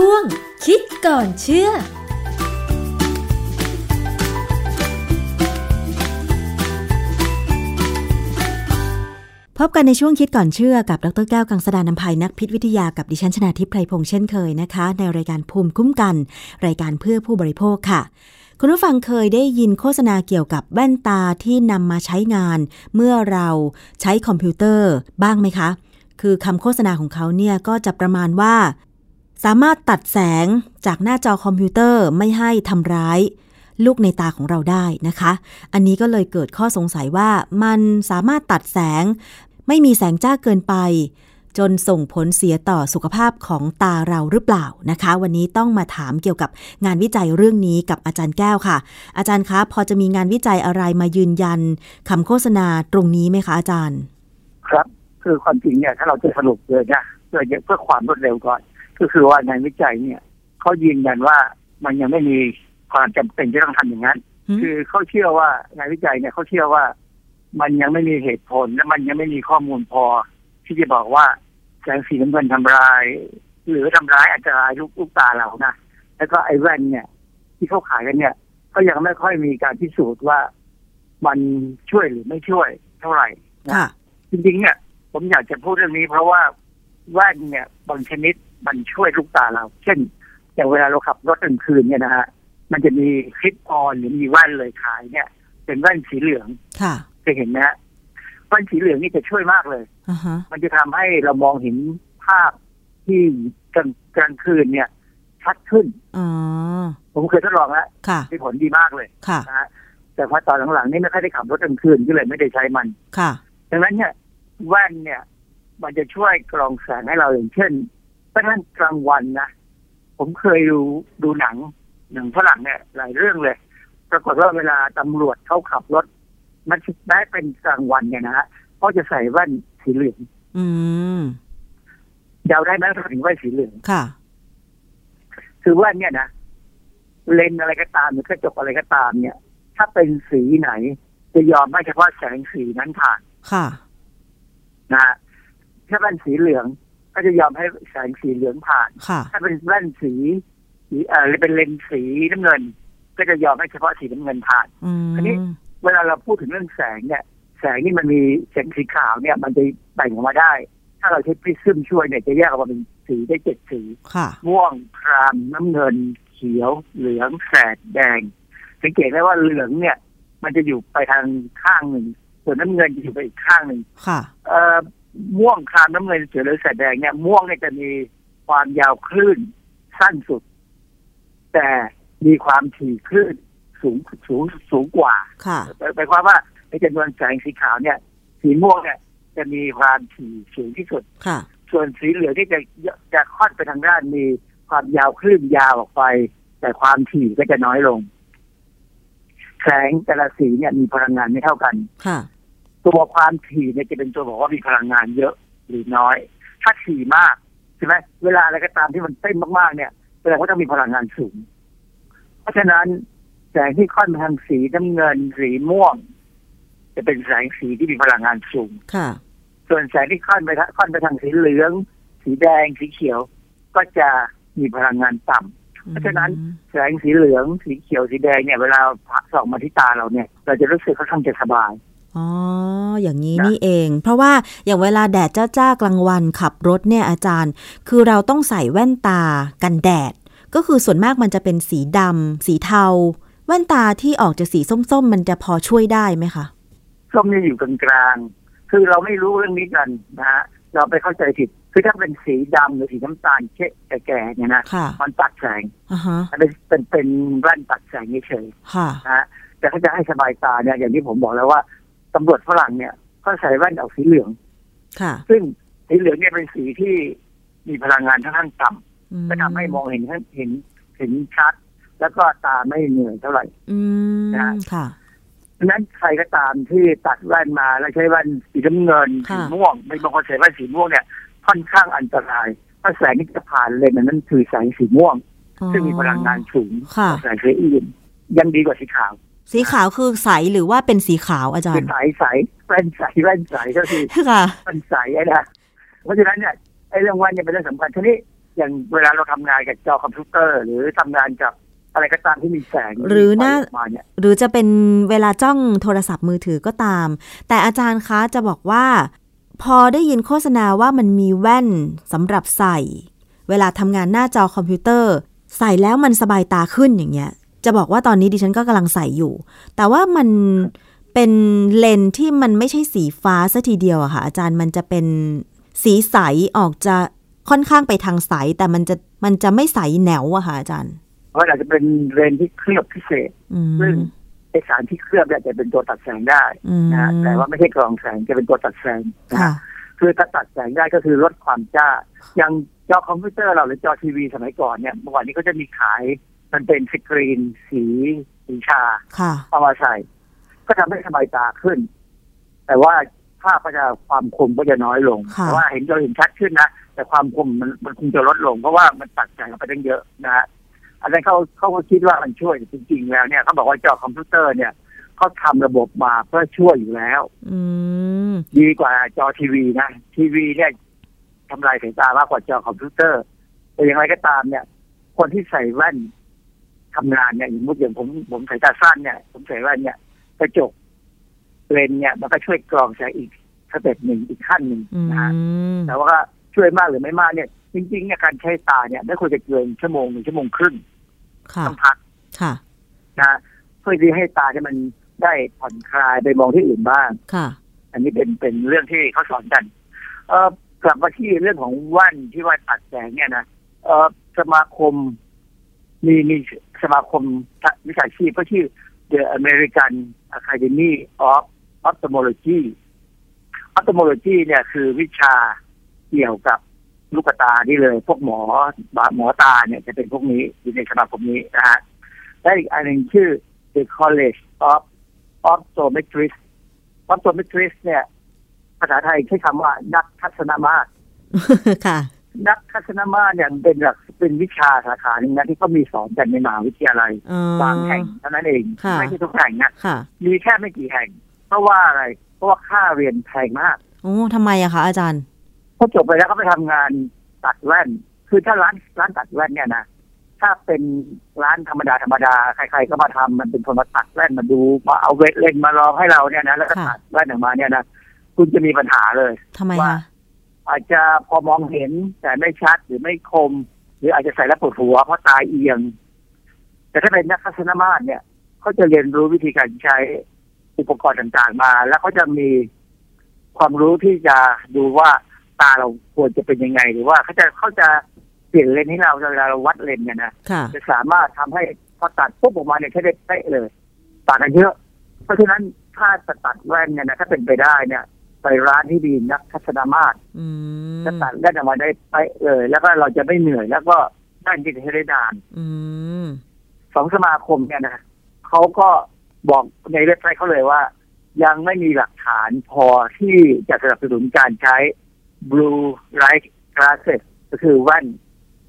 ช่วง คิดก่อนเชื่อพบกันในช่วงคิดก่อนเชื่อกับ ดรแก้วกังสดานนภัยนักพิษวิทยากับดิฉันชนาทิพย์ไพรพงษ์เช่นเคยนะคะ ในรายการภูมิคุ้มกัน รายการเพื่อผู้บริโภคค่ะ คุณผู้ฟังเคยได้ยินโฆษณาเกี่ยวกับแว่นตาที่นำมาใช้งาน เมื่อเราใช้คอมพิวเตอร์บ้างไหมคะ คือคำโฆษณาของเขาเนี่ยก็จะประมาณว่า สามารถตัดแสงจากหน้าจอคอมพิวเตอร์ไม่ให้ทำร้ายลูกในตาของเราได้นะคะ อันนี้ก็เลยเกิดข้อสงสัยว่ามันสามารถตัดแสง ไม่มีแสงจ้าเกินไป จนส่งผลเสียต่อสุขภาพของตาเราหรือเปล่านะคะ วันนี้ต้องมาถามเกี่ยวกับงานวิจัยเรื่องนี้กับอาจารย์แก้วค่ะ อาจารย์คะพอจะมีงานวิจัยอะไรมายืนยันคำโฆษณาตรงนี้ไหมคะอาจารย์ ครับ คือความจริงเนี่ยถ้าเราจะสรุปเลยนะเพื่อเพื่อความรวดเร็วก่อน ก็คือว่างานวิจัยเนี่ยเขายืนยันว่ามันยังไม่มีความจำเป็นที่ต้องทำอย่างนั้น คือเขาเชื่อว่างานวิจัยเนี่ยเขาเชื่อว่า มันยังไม่มีเหตุผลและมันยังไม่มีข้อมูลพอ ที่จะบอกว่าแสงสีน้ำเงินทำลาย หรือทำร้ายอันตรายลูกลูกตาเรานะแล้วก็ไอ้แว่นเนี่ย ที่เขาขายกันเนี่ย ก็ยังไม่ค่อยมีการพิสูจน์ว่ามันช่วยหรือไม่ช่วยเท่าไหร่นะจริงๆเนี่ย ผมอยากจะพูดเรื่องนี้เพราะว่า แว่นเนี่ยบางชนิดมันช่วยลูกตาเรา เช่น อย่างเวลาเราขับรถกลางคืนเนี่ยนะฮะมันจะมีคลิปออนหรือมีแว่นเลยขายเนี่ย เป็นแว่นสีเหลืองค่ะจะเห็นไหมฮะแว่นสีเหลืองนี่จะช่วยมากเลยอ่าฮะมันจะทำให้เรามองเห็นภาพที่กลางกลางคืนเนี่ยชัดขึ้นอ๋อผมเคยทดลองแล้วค่ะมีผลดีมากเลยค่ะนะฮะแต่พอตอนหลังๆนี่ไม่ค่อยได้ขับรถกลางคืนก็เลยไม่ได้ใช้มัน ค่ะดังนั้นเนี่ยแว่นเนี่ย มันจะช่วยกรองแสงให้เราอย่างเช่นเพราะฉะนั้นกลางวันนะผมเคยดูดูหนังหนังฝรั่งเนี่ยหลายเรื่องเลย ปรากฏว่าเวลาตำรวจเขาขับรถ มันได้เป็นกลางวันเนี่ยนะฮะเขาจะใส่แว่นสีเหลืองอืมเดาได้ไหมทำไมถึงแว่นสีเหลืองค่ะ คือแว่นเนี่ยนะเลนส์อะไรก็ตามหรือกระจกอะไรก็ตาม เนี่ย ถ้าเป็นสีไหน จะยอมไม่เฉพาะแสงสีนั้นผ่านค่ะ นะฮะ ถ้าแว่นสีเหลือง ก็จะยอมให้แสงสีเหลืองผ่านค่ะถ้าเป็นแว่นสีสีเอ่อหรือเป็นเลนส์สีน้ำเงิน ก็จะยอมให้เฉพาะสีน้ำเงินผ่านอืมอันนี้เวลาเราพูดถึงเรื่องแสงเนี่ย แสงนี่มันมีแสงสีขาวเนี่ย มันจะแบ่งออกมาได้ ถ้าเราใช้พริซึมช่วยเนี่ยจะแยกออกมาเป็นสีได้เจ็ดสีค่ะม่วงครามน้ำเงิน เขียว เหลืองแสดแดง สังเกตได้ว่าเหลืองเนี่ย มันจะอยู่ไปทางข้างหนึ่งส่วนน้ำเงินจะอยู่ไปอีกข้างหนึ่งค่ะเอ่อ ม่วงครามน้ำเงินเขียวเหลืองแสดแดงเนี่ยม่วงเนี่ยจะมีความยาวคลื่นสั้นสุด แต่มีความถี่คลื่นสูงสูงสูงกว่าค่ะหมายความว่าในจำนวนแสงสีขาวเนี่ย สีม่วงเนี่ย จะมีความถี่สูงที่สุดค่ะ ส่วนสีเหลืองที่จะจะค่อนไปทางด้านมีความยาวคลื่นยาวออกไป แต่ความถี่ก็จะน้อยลงแสงแต่ละสีเนี่ยมีพลังงานไม่เท่ากันค่ะ ตัวความถี่เนี่ยจะเป็นตัวบอกว่ามีพลังงานเยอะหรือน้อย ถ้าถี่มากใช่ไหมเวลาอะไรก็ตามที่มันเต้นมากๆเนี่ยแสดงว่าต้องมีพลังงานสูง เพราะฉะนั้นแสงที่ค่อนไปทางสีน้ำเงินสีม่วง จะเป็นแสงสีที่มีพลังงานสูงค่ะ ส่วนแสงที่ค่อนไปทางค่อนไปทางสีเหลือง สีแดงสีเขียว ก็จะมีพลังงานต่ำเพราะฉะนั้นแสงสีเหลือง สีเขียวสีแดงเนี่ยเวลาส่องมาที่ตาเราเนี่ย เราจะรู้สึกค่อนข้างจะสบาย อ๋อ อย่างนี้นะนี่เอง เพราะว่าอย่างเวลาแดดจ้าๆกลางวันขับรถเนี่ยอาจารย์ คือเราต้องใส่แว่นตากันแดด ก็คือส่วนมากมันจะเป็นสีดำสีเทา แว่นตาที่ออกจะสีส้มๆ มันจะพอช่วยได้ไหมคะ ส้มเนี่ยอยู่กลางๆ คือเราไม่รู้เรื่องนี้กันนะฮะเราไปเข้าใจผิด คือถ้าเป็นสีดำหรือสีน้ำตาลเช่แก่ๆเนี่ยนะค่ะมันตัดแสงอ่าฮะมันเป็นเป็นเป็นแว่นตัดแสงเฉยค่ะๆนะฮะแต่ถ้าจะให้สบายตาเนี่ยอย่างที่ผมบอกแล้วว่า ตำรวจฝรั่งเนี่ย ก็ใส่แว่นออกสีเหลือง ค่ะ ซึ่งสีเหลืองเนี่ยเป็นสีที่มีพลังงานค่อนข้างต่ำอืก็ทำให้มองเห็นเห็นเห็นชัด แล้วก็ตาไม่เหนื่อยเท่าไหร่อืมนะค่ะดังนั้นใครก็ตามที่ตัดแว่นมาแล้วใช้แว่นสีน้ำเงินค่ะสีม่วงไม่บางคนใส่แว่นสีม่วงเนี่ยค่อนข้างอันตรายเพราะแสงที่จะผ่านเลนส์นั้นคือแสงสีม่วง ซึ่งมีพลังงานสูงค่ะกว่าแสงสีอื่นยังดีกว่าสีขาว สีขาวคือใสหรือว่าเป็นสีขาวอาจารคือย์ ใสใสแว่นใสแว่นใสก็คือค่ะแว่นใสไอ้นะเพราะฉะนั้นเนี่ยไอ้เรื่องแว่นเนี่ยเป็นเรื่องสำคัญทีนี้อย่างเวลาเราทำงานกับจอคอมพิวเตอร์ หรือทำงานกับอะไรก็ตามที่มีแสงหรือหน้าปล่ยกมาเนี่ยหรือจะเป็นเวลาจ้องโทรศัพท์มือถือก็ตาม แต่อาจารย์คะจะบอกว่า พอได้ยินโฆษณาว่ามันมีแว่นสำหรับใส่ เวลาทำงานหน้าจอคอมพิวเตอร์ ใส่แล้วมันสบายตาขึ้นอย่างเงี้ย จะบอกว่าตอนนี้ดิฉันก็กำลังใส่อยู่ แต่ว่ามันเป็นเลนส์ที่มันไม่ใช่สีฟ้าซะทีเดียวอะค่ะ อาจารย์มันจะเป็นสีใสออกจะค่อนข้างไปทางใส แต่มันจะมันจะไม่ใสแหนวอะค่ะอาจารย์เพราะอาจจะเป็นเรนที่เคลือบพิเศษอืมซึ่งไอสารที่เคลือบเนี่ยจะเป็นตัวตัดแสงได้อืมนะแต่ว่าไม่ใช่กรองแสงจะเป็นตัวตัดแสงนะค่ะคือถ้าตัดแสงได้ก็คือลดความจ้า อย่างจอคอมพิวเตอร์เราหรือจอทีวีสมัยก่อนเนี่ยเมื่อก่อนนี้ก็จะมีขาย มันเป็นสกรีนสีสีชาค่ะเอามาใส่ ก็ทำให้สบายตาขึ้น แต่ว่าภาพก็จะความคมก็จะน้อยลงค่ะแต่ว่าเห็นเราเห็นชัดขึ้นนะแต่ความคมมันมันคงจะลดลง เพราะว่ามันตัดแสงออกไปตั้งเยอะนะฮะอันนั้นเขาเขาก็คิดว่ามันช่วยแต่จริงๆแล้วเนี่ยเขาบอกว่าจอคอมพิวเตอร์เนี่ยเขาทำระบบมาเพื่อช่วยอยู่แล้วอืมดีกว่าจอทีวีนะทีวีเนี่ยทำลายสายตามากกว่าจอคอมพิวเตอร์แต่อย่างไรก็ตามเนี่ย คนที่ใส่แว่น ทำงานเนี่ยอย่างมุดอย่างผมผมสายตาสั้นเนี่ย ผมใส่แว่นเนี่ยกระจกเลนส์เนี่ย มันก็ช่วยกรองแสงอีกสเต็ปหนึ่งอีกขั้นหนึ่งอืนะฮะมแต่ว่าช่วยมากหรือไม่มากเนี่ย จริงๆเนี่ยการใช้ตาเนี่ยไม่ควรจะเกินชั่วโมงหนึ่งชั่วโมงครึ่งค่ะต้องพักค่ะนะเพื่อที่ให้ตาเนี่ยมันได้ผ่อนคลายไปมองที่อื่นบ้างค่ะ อันนี้เป็นเป็นเรื่องที่เขาสอนกัน เออกลับมาที่เรื่องของแว่นที่ว่าตัดแสงเนี่ยนะเออสมาคมมีมี สมาคมวิชาชีพก็ชื่อ The American Academy of Ophthalmology Ophthalmology เนี่ยคือวิชาเกี่ยวกับลูกตานี่เลย พวกหมอหมอตาเนี่ยจะเป็นพวกนี้อยู่ในสมาคมนี้นะฮะและอีกอันหนึ่งชื่อ The College of Optometrists Optometrist เนี่ย ภาษาไทยใช้คำว่านักทัศนมาตรค่ะ นักทัศนมาตรเนี่ยมันเป็นหลักเป็นวิชาสาขาหนึ่งนะที่เขามีสอนกันในมหาวิทยาลัยอ๋อบางแห่งเท่านั้นเองค่ะไม่ใช่ทุกแห่งนะค่ะมีแค่ไม่กี่แห่ง เพราะว่าอะไร เพราะว่าค่าเรียนแพงมากโอ้ทำไมอะคะอาจารย์พอจบไปแล้วก็ไปทำงานตัดแว่น คือถ้าร้านร้านตัดแว่นเนี่ยนะถ้าเป็นร้านธรรมดาธรรมดาใครๆก็มาทำมันเป็นคนมาตัดแว่นมาดูมาเอาเวทเลนส์มาลองให้เราเนี่ยนะแล้วก็ค่ะตัดแว่นออกมาเนี่ยนะคุณจะมีปัญหาเลยทำไมว่าคะ อาจจะพอมองเห็นแต่ไม่ชัดหรือไม่คม หรืออาจจะใส่แล้วปวดหัวเพราะตาเอียง แต่ถ้าเป็นนักทัศนมาตรเนี่ยเขาจะเรียนรู้วิธีการใช้อุปกรณ์ต่างๆมา แล้วเขาจะมีความรู้ที่จะดูว่าตาเราควรจะเป็นยังไง หรือว่าเขาจะเขาจะเปลี่ยนเลนส์ให้เราเวลาเราวัดเลนส์เนี่ยนะค่ะจะสามารถทำให้พอตัดปุ๊บออกมาเนี่ยใช้ได้เป๊ะเลยต่างกันเยอะ เพราะฉะนั้นถ้าจะตัดแว่นเนี่ยนะถ้าเป็นไปได้เนี่ย ไปร้านที่ดีนักทัศนมาตรอืมจะตัดได้ออกมาได้เป๊ะเลยแล้วก็เราจะไม่เหนื่อยแล้วก็ได้จริงๆให้ได้นานอืมสองสมาคมเนี่ยนะเขาก็บอกในเว็บไซต์เขาเลยว่า ยังไม่มีหลักฐานพอที่จะสนับสนุนการใช้ blue light glasses ก็คือแว่น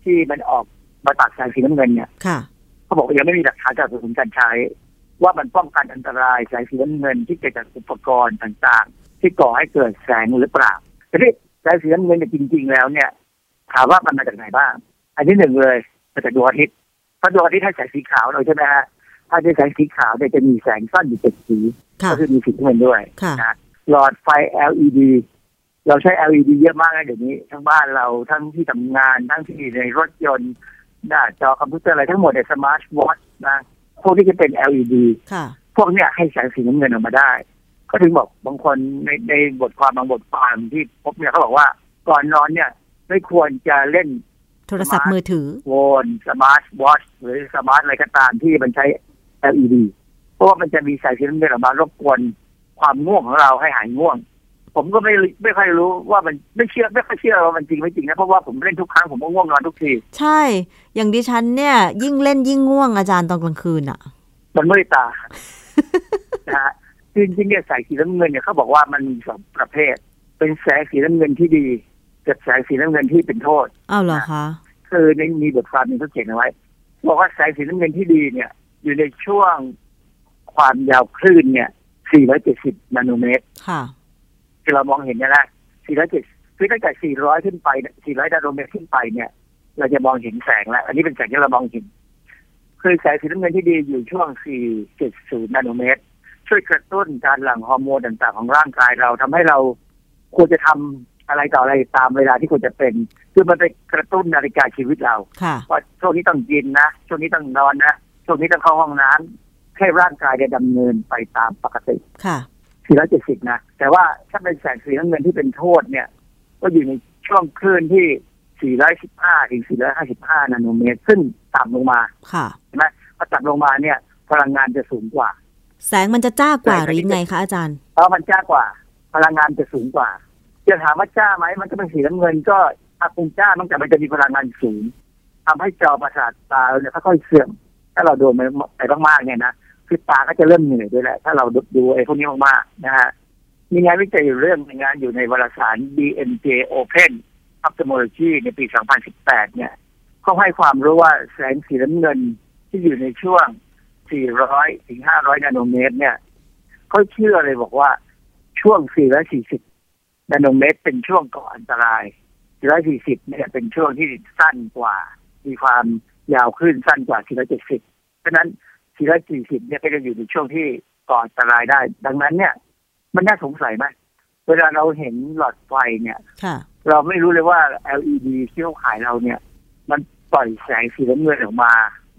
ที่มันออกมาตัดแสงสีน้ำเงินเนี่ยค่ะเขาบอกว่ายังไม่มีหลักฐานจากสนับสนุนการใช้ ว่ามันป้องกันอันตรายแสงสีน้ำเงินที่เกิดจากอุปกรณ์ต่างๆ ที่ก่อให้เกิดแสงหรือเปล่าทีนี้แสงสีน้ำเงินเนี่ยจริง ๆ แล้วเนี่ยถามว่ามันมาจากไหนบ้าง อันที่หนึ่งเลยมาจากดวงอาทิตย์เพราะดวงอาทิตย์ให้แสงสีขาวเราใช่ไหมฮะถ้าเป็นแสงสีขาวเนี่ยจะมีแสงสั้นอยู่เจ็ดสีค่ะก็คือมีสีน้ำเงินด้วยค่ะนะหลอดไฟ LED เราใช้ LED เยอะมากนะเดี๋ยวนี้ ทั้งบ้านเราทั้งที่ทำงาน ทั้งที่ในรถยนต์หน้าจอคอมพิวเตอร์อะไรทั้งหมดใน smart watch นะพวกนี้จะเป็น LED ค่ะพวกเนี้ยให้แสงสีน้ำเงินออกมาได้ ก็ถึงบอกบางคนในในบทความบางบทความที่พบเนี่ยเขาบอกว่า ก่อนนอนเนี่ย ไม่ควรจะเล่น โทรศัพท์มือถือ phone smart watch หรือ smart อะไรก็ตามที่มันใช้ LED เพราะว่ามันจะมีแสงสีน้ำเงินออกมารบกวนความง่วงของเราให้หายง่วง ผมก็ไม่ไม่ค่อยรู้ว่ามันไม่เชื่อไม่ค่อยเชื่อว่ามันจริงไม่จริงนะเพราะว่าผมเล่นทุกครั้งผมก็ง่วงนอนทุกที ใช่ อย่างดิฉันเนี่ย ยิ่งเล่นยิ่งง่วงอาจารย์ตอนกลางคืนอะมันเมื่อยตานะฮะ คือจริงๆเนี่ยแสงสีน้ำเงินเนี่ยเขาบอกว่ามันมีสองประเภท เป็นแสงสีน้ำเงินที่ดีกับแสงสีน้ำเงินที่เป็นโทษอ้าวเหรอคะคือในมีบทความหนึงเขาเขียนเอาไว้บอกว่าแสงสีน้ำเงินที่ดีเนี่ย อยู่ในช่วงความยาวคลื่นเนี่ย 470นาโนเมตร ค่ะที่เรามองเห็นเนี่ยนะ470คือตั้งแต่ 400 ขึ้นไป 400นาโนเมตรขึ้นไปเนี่ย เราจะมองเห็นแสงแล้ว อันนี้เป็นแสงที่เรามองเห็น คือแสงสีน้ำเงินที่ดีอยู่ช่วง 470 นาโนเมตร ช่วยกระตุ้นการหลั่งฮอร์โมนต่างๆของร่างกายเราทำให้เราควรจะทำอะไรต่ออะไรตามเวลาที่ควรจะเป็น คือมันไปกระตุ้นนาฬิกาชีวิตเราค่ะว่าช่วงนี้ต้องกินนะช่วงนี้ต้องนอนนะช่วงนี้ต้องเข้าห้องน้ำให้ร่างกายได้ดำเนินไปตามปกติค่ะ470นะ แต่ว่าถ้าเป็นแสงสีน้ำเงินที่เป็นโทษเนี่ย ก็อยู่ในช่วงคลื่นที่ 415 ถึง 455 นาโนเมตร ซึ่งต่ำลงมา ค่ะใช่ไหมพอต่ำลงมาเนี่ย พลังงานจะสูงกว่า แสงมันจะจ้ากว่าหรือยังไงคะอาจารย์เพราะมันจ้ากว่า พลังงานจะสูงกว่า จะถามว่าจ้าไหมมันก็เป็นสีน้ำเงิน ก็อาคงจ้ามันแต่มันจะมีพลังงานสูงทำให้จอประสาทตาเราเนี่ยค่อยๆเสื่อม ถ้าเราโดนไปมากๆเนี่ยนะคือตาก็จะเริ่มเหนื่อยด้วยแหละ ถ้าเราดูไอ้พวกนี้มากๆนะฮะมีงานวิจัยอยู่เรื่องงานอยู่ในวารสาร BMJ Open Ophthalmology ในปี 2018 เนี่ยเขาให้ความรู้ว่าแสงสีน้ำเงินที่อยู่ในช่วง 400ถึง500นาโนเมตร เนี่ยเขาเชื่อเลยบอกว่าช่วง 440 นาโนเมตร เป็นช่วงก่ออันตราย 440 เนี่ยเป็นช่วงที่สั้นกว่า มีความยาวขึ้นสั้นกว่า 470 เพราะนั้น 440 เนี่ยก็จะอยู่ในช่วงที่ก่ออันตรายได้ ดังนั้นเนี่ย มันน่าสงสัยไหมเวลาเราเห็นหลอดไฟเนี่ยค่ะเราไม่รู้เลยว่า LED ที่เขาขายเราเนี่ย มันปล่อยแสงสีน้ำเงินออกมา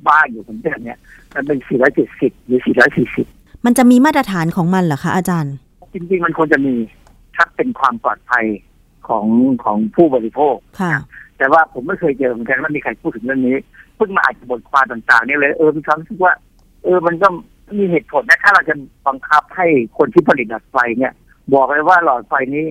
บ้างอยู่เหมือนกันเนี่ยมันเป็น 470 หรือ 440 มันจะมีมาตรฐานของมันเหรอคะอาจารย์ จริงๆ มันควรจะมีถ้าเป็นความปลอดภัยของของผู้บริโภคค่ะแต่ว่าผมไม่เคยเจอเหมือนกันว่ามีใครพูดถึงเรื่องนี้เพิ่งมาอ่านบทความต่างๆ เนี่ยเลยเออมีความรู้สึกว่า เออมันก็มีเหตุผลนะถ้าเราจะบังคับให้คนที่ผลิตหลอดไฟเนี่ย บอกเลยว่าหลอดไฟนี้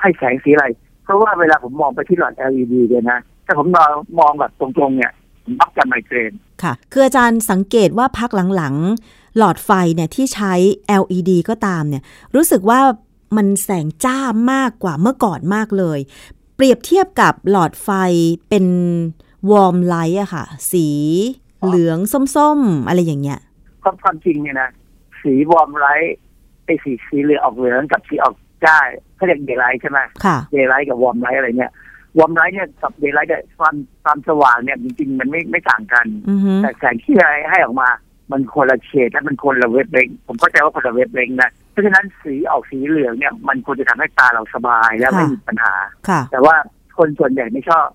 ให้แสงสีอะไร เพราะว่าเวลาผมมองไปที่หลอด LED เนี่ยนะถ้าผมมองมองแบบตรงๆเนี่ยผ มมักจะไมเกรนค่ะ คืออาจารย์สังเกตว่าพักหลังๆ หลอดไฟเนี่ยที่ใช้ LED ก็ตามเนี่ย รู้สึกว่ามันแสงจ้ามากกว่าเมื่อก่อนมากเลย เปรียบเทียบกับหลอดไฟเป็น warm light อะค่ะ สีเหลืองส้มๆ อะไรอย่างเงี้ยความความจริงเนี่ยนะ สี warm light ไอ้สีสีเหลืองออกเหลืองกับสีออกจ้าเขาเรียก daylight ใช่ไหมค่ะ daylight กับ warm light อะไรเนี่ย warm light เนี่ยกับ daylight เนี่ยความความสว่างเนี่ยจริงๆ มันไม่ไม่ต่างกัน อือฮึแต่แสงที่ให้ให้ออกมา มันคนละเฉดและมันคนละ wavelength ผมเข้าใจว่าคนละ wavelength นะเพราะฉะนั้นสีออกสีเหลืองเนี่ย มันควรจะทำให้ตาเราสบายและไม่มีปัญหา ค่ะ แต่ว่าคนส่วนใหญ่ไม่ชอบ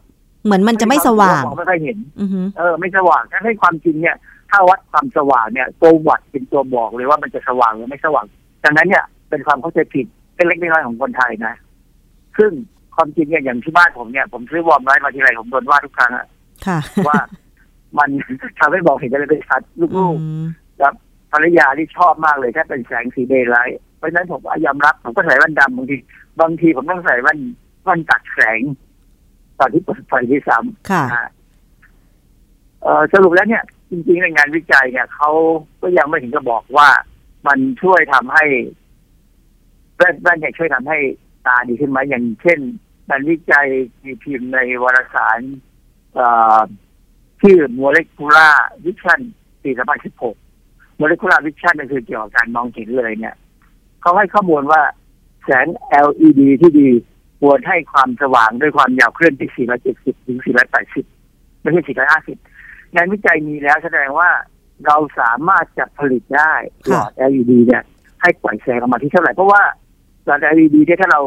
เหมือนมันจะไม่สว่าง มองไม่ค่อยเห็น อือฮึเออไม่สว่างถ้าให้ความจริงเนี่ย ถ้าวัดความสว่างเนี่ยตัววัดเป็นตัวบอกเลยว่ามันจะสว่างหรือไม่สว่างดังนั้นเนี่ยเป็นความเข้าใจผิดเป็นเล็กน้อยของคนไทยนะ ซึ่ง ความจริงเนี่ยอย่างที่บ้านผมเนี่ยผมซื้อ warm light มาทีไรผมโดนว่าทุกครั้งอะค่ะว่ามันทำให้บอกเห็นอะไรเป็นชัดอืลูกๆครับภรรยาที่ชอบมากเลยถ้าเป็นแสงสี daylight เพราะฉะนั้นผมก็ยอมรับผมก็ใส่แว่นดำบางทีบางทีผมต้องใส่แว่นแว่นตัดแสง ตอนที่เปิดไฟที่ซ้ำค่ะนะฮะเอ่อสรุปแล้วเนี่ย จริงๆในงานวิจัยเนี่ยเขาก็ยังไม่ถึงจะบอกว่ามันช่วยทำให้แว่นแว่นเนี่ยช่วยทำให้ตาดีขึ้นไหมอย่างเช่น งานวิจัยมีพิมพ์ในวารสารเอ่อชื่อ molecular vision ปี2016 molecular vision ก็คือเกี่ยวกับการมองเห็นเลยเนี่ยเขาให้ข้อมูลว่าแสง LED ที่ดีควรให้ความสว่างด้วยความยาวคลื่นที่ 470 ถึง 480 ไม่ใช่ 450 งานวิจัยมีแล้วแสดงว่าเราสามารถจะผลิตได้หลอด LED เนี่ย ให้ปล่อยแสงออกมาที่เท่าไหร่ เพราะว่าหลอด LED เนี่ยถ้าเรา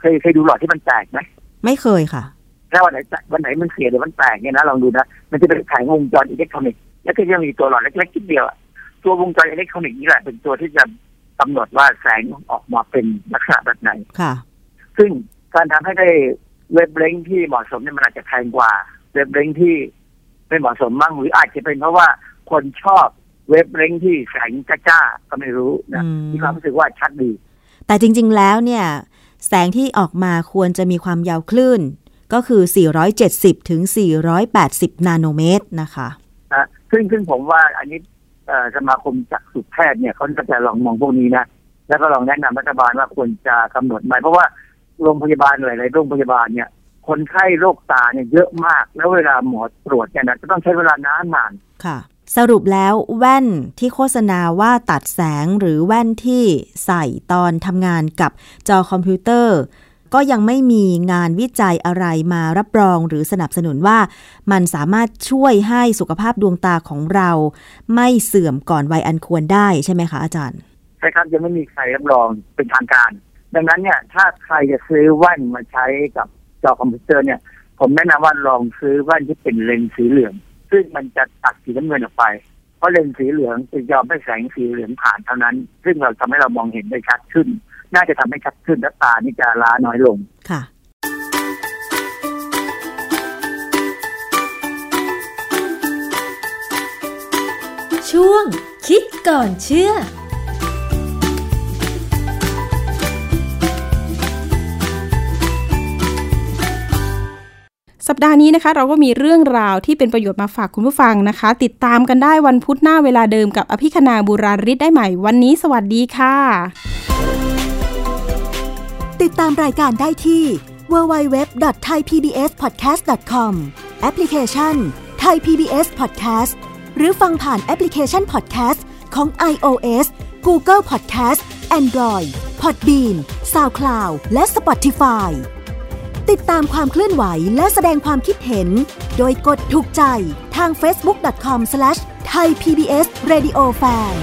เคยเคยดูหลอดที่มันแตกไหมไม่เคยค่ะ ถ้าวันไหนแตกวันไหนมันเสียหรือมันแตกเนี่ยนะลองดูนะมันจะเป็นแผงวงจรอิเล็กทรอนิกส์แล้วก็จะมีตัวหลอดเล็กๆนิดเดียวอะตัววงจรอิเล็กทรอนิกส์นี่แหละเป็นตัวที่จะกำหนดว่าแสงออกมาเป็นลักษณะแบบไหนค่ะ ซึ่งการทำให้ได้เว็บเล้งที่เหมาะสมเนี่ยมันอาจจะแพงกว่าเว็บเล้งที่ไม่เหมาะสมมั่งหรืออาจจะเป็นเพราะว่าคนชอบเว็บเล้งที่แสงจ้าๆก็ไม่รู้นะอืมมีความรู้สึกว่าชัดดี แต่จริง ๆ แล้วเนี่ย แสงที่ออกมาควรจะมีความยาวคลื่น ก็คือ 470 ถึง 480 นาโนเมตรนะคะนะซึ่งซึ่งผมว่าอันนี้เอ่อสมาคมจักษุแพทย์เนี่ยเขาก็จะลองมองพวกนี้นะแล้วก็ลองแนะนำรัฐบาลว่าควรจะกำหนดไหมเพราะว่าโรงพยาบาลหลายๆโรงพยาบาลเนี่ย คนไข้โรคตาเนี่ยเยอะมาก แล้วเวลาหมอตรวจเนี่ยนะจะต้องใช้เวลานานนานค่ะ สรุปแล้วแว่นที่โฆษณาว่าตัดแสงหรือแว่นที่ใส่ตอนทำงานกับจอคอมพิวเตอร์ ก็ยังไม่มีงานวิจัยอะไรมารับรองหรือสนับสนุนว่า มันสามารถช่วยให้สุขภาพดวงตาของเรา ไม่เสื่อมก่อนวัยอันควรได้ใช่ไหมคะอาจารย์ใช่ครับยังไม่มีใครรับรองเป็นทางการ ดังนั้นเนี่ยถ้าใครจะซื้อแว่นมาใช้กับจอคอมพิวเตอร์เนี่ย ผมแนะนำว่าลองซื้อแว่นที่เป็นเลนส์สีเหลือง ซึ่งมันจะตัดสีน้ำเงินออกไป เพราะเลนสีเหลืองจะยอมให้แสงสีเหลืองผ่านเท่านั้น ซึ่งเราทำให้เรามองเห็นได้ชัดขึ้น น่าจะทำให้ชัดขึ้นและตานี่จะล้าน้อยลงค่ะช่วงคิดก่อนเชื่อ สัปดาห์นี้นะคะ เราก็มีเรื่องราวที่เป็นประโยชน์มาฝากคุณผู้ฟังนะคะ ติดตามกันได้วันพุธหน้าเวลาเดิมกับอภิคณาบุราริศได้ใหม่วันนี้ สวัสดีค่ะ ติดตามรายการได้ที่ www.thaipbspodcast.com แอปพลิเคชัน Thai PBS Podcast หรือฟังผ่านแอปพลิเคชัน Podcast ของ iOS Google Podcast Android Podbean SoundCloud และ Spotify ติดตามความเคลื่อนไหวและแสดงความคิดเห็น โดยกดถูกใจทาง facebook.com/thaipbsradiofan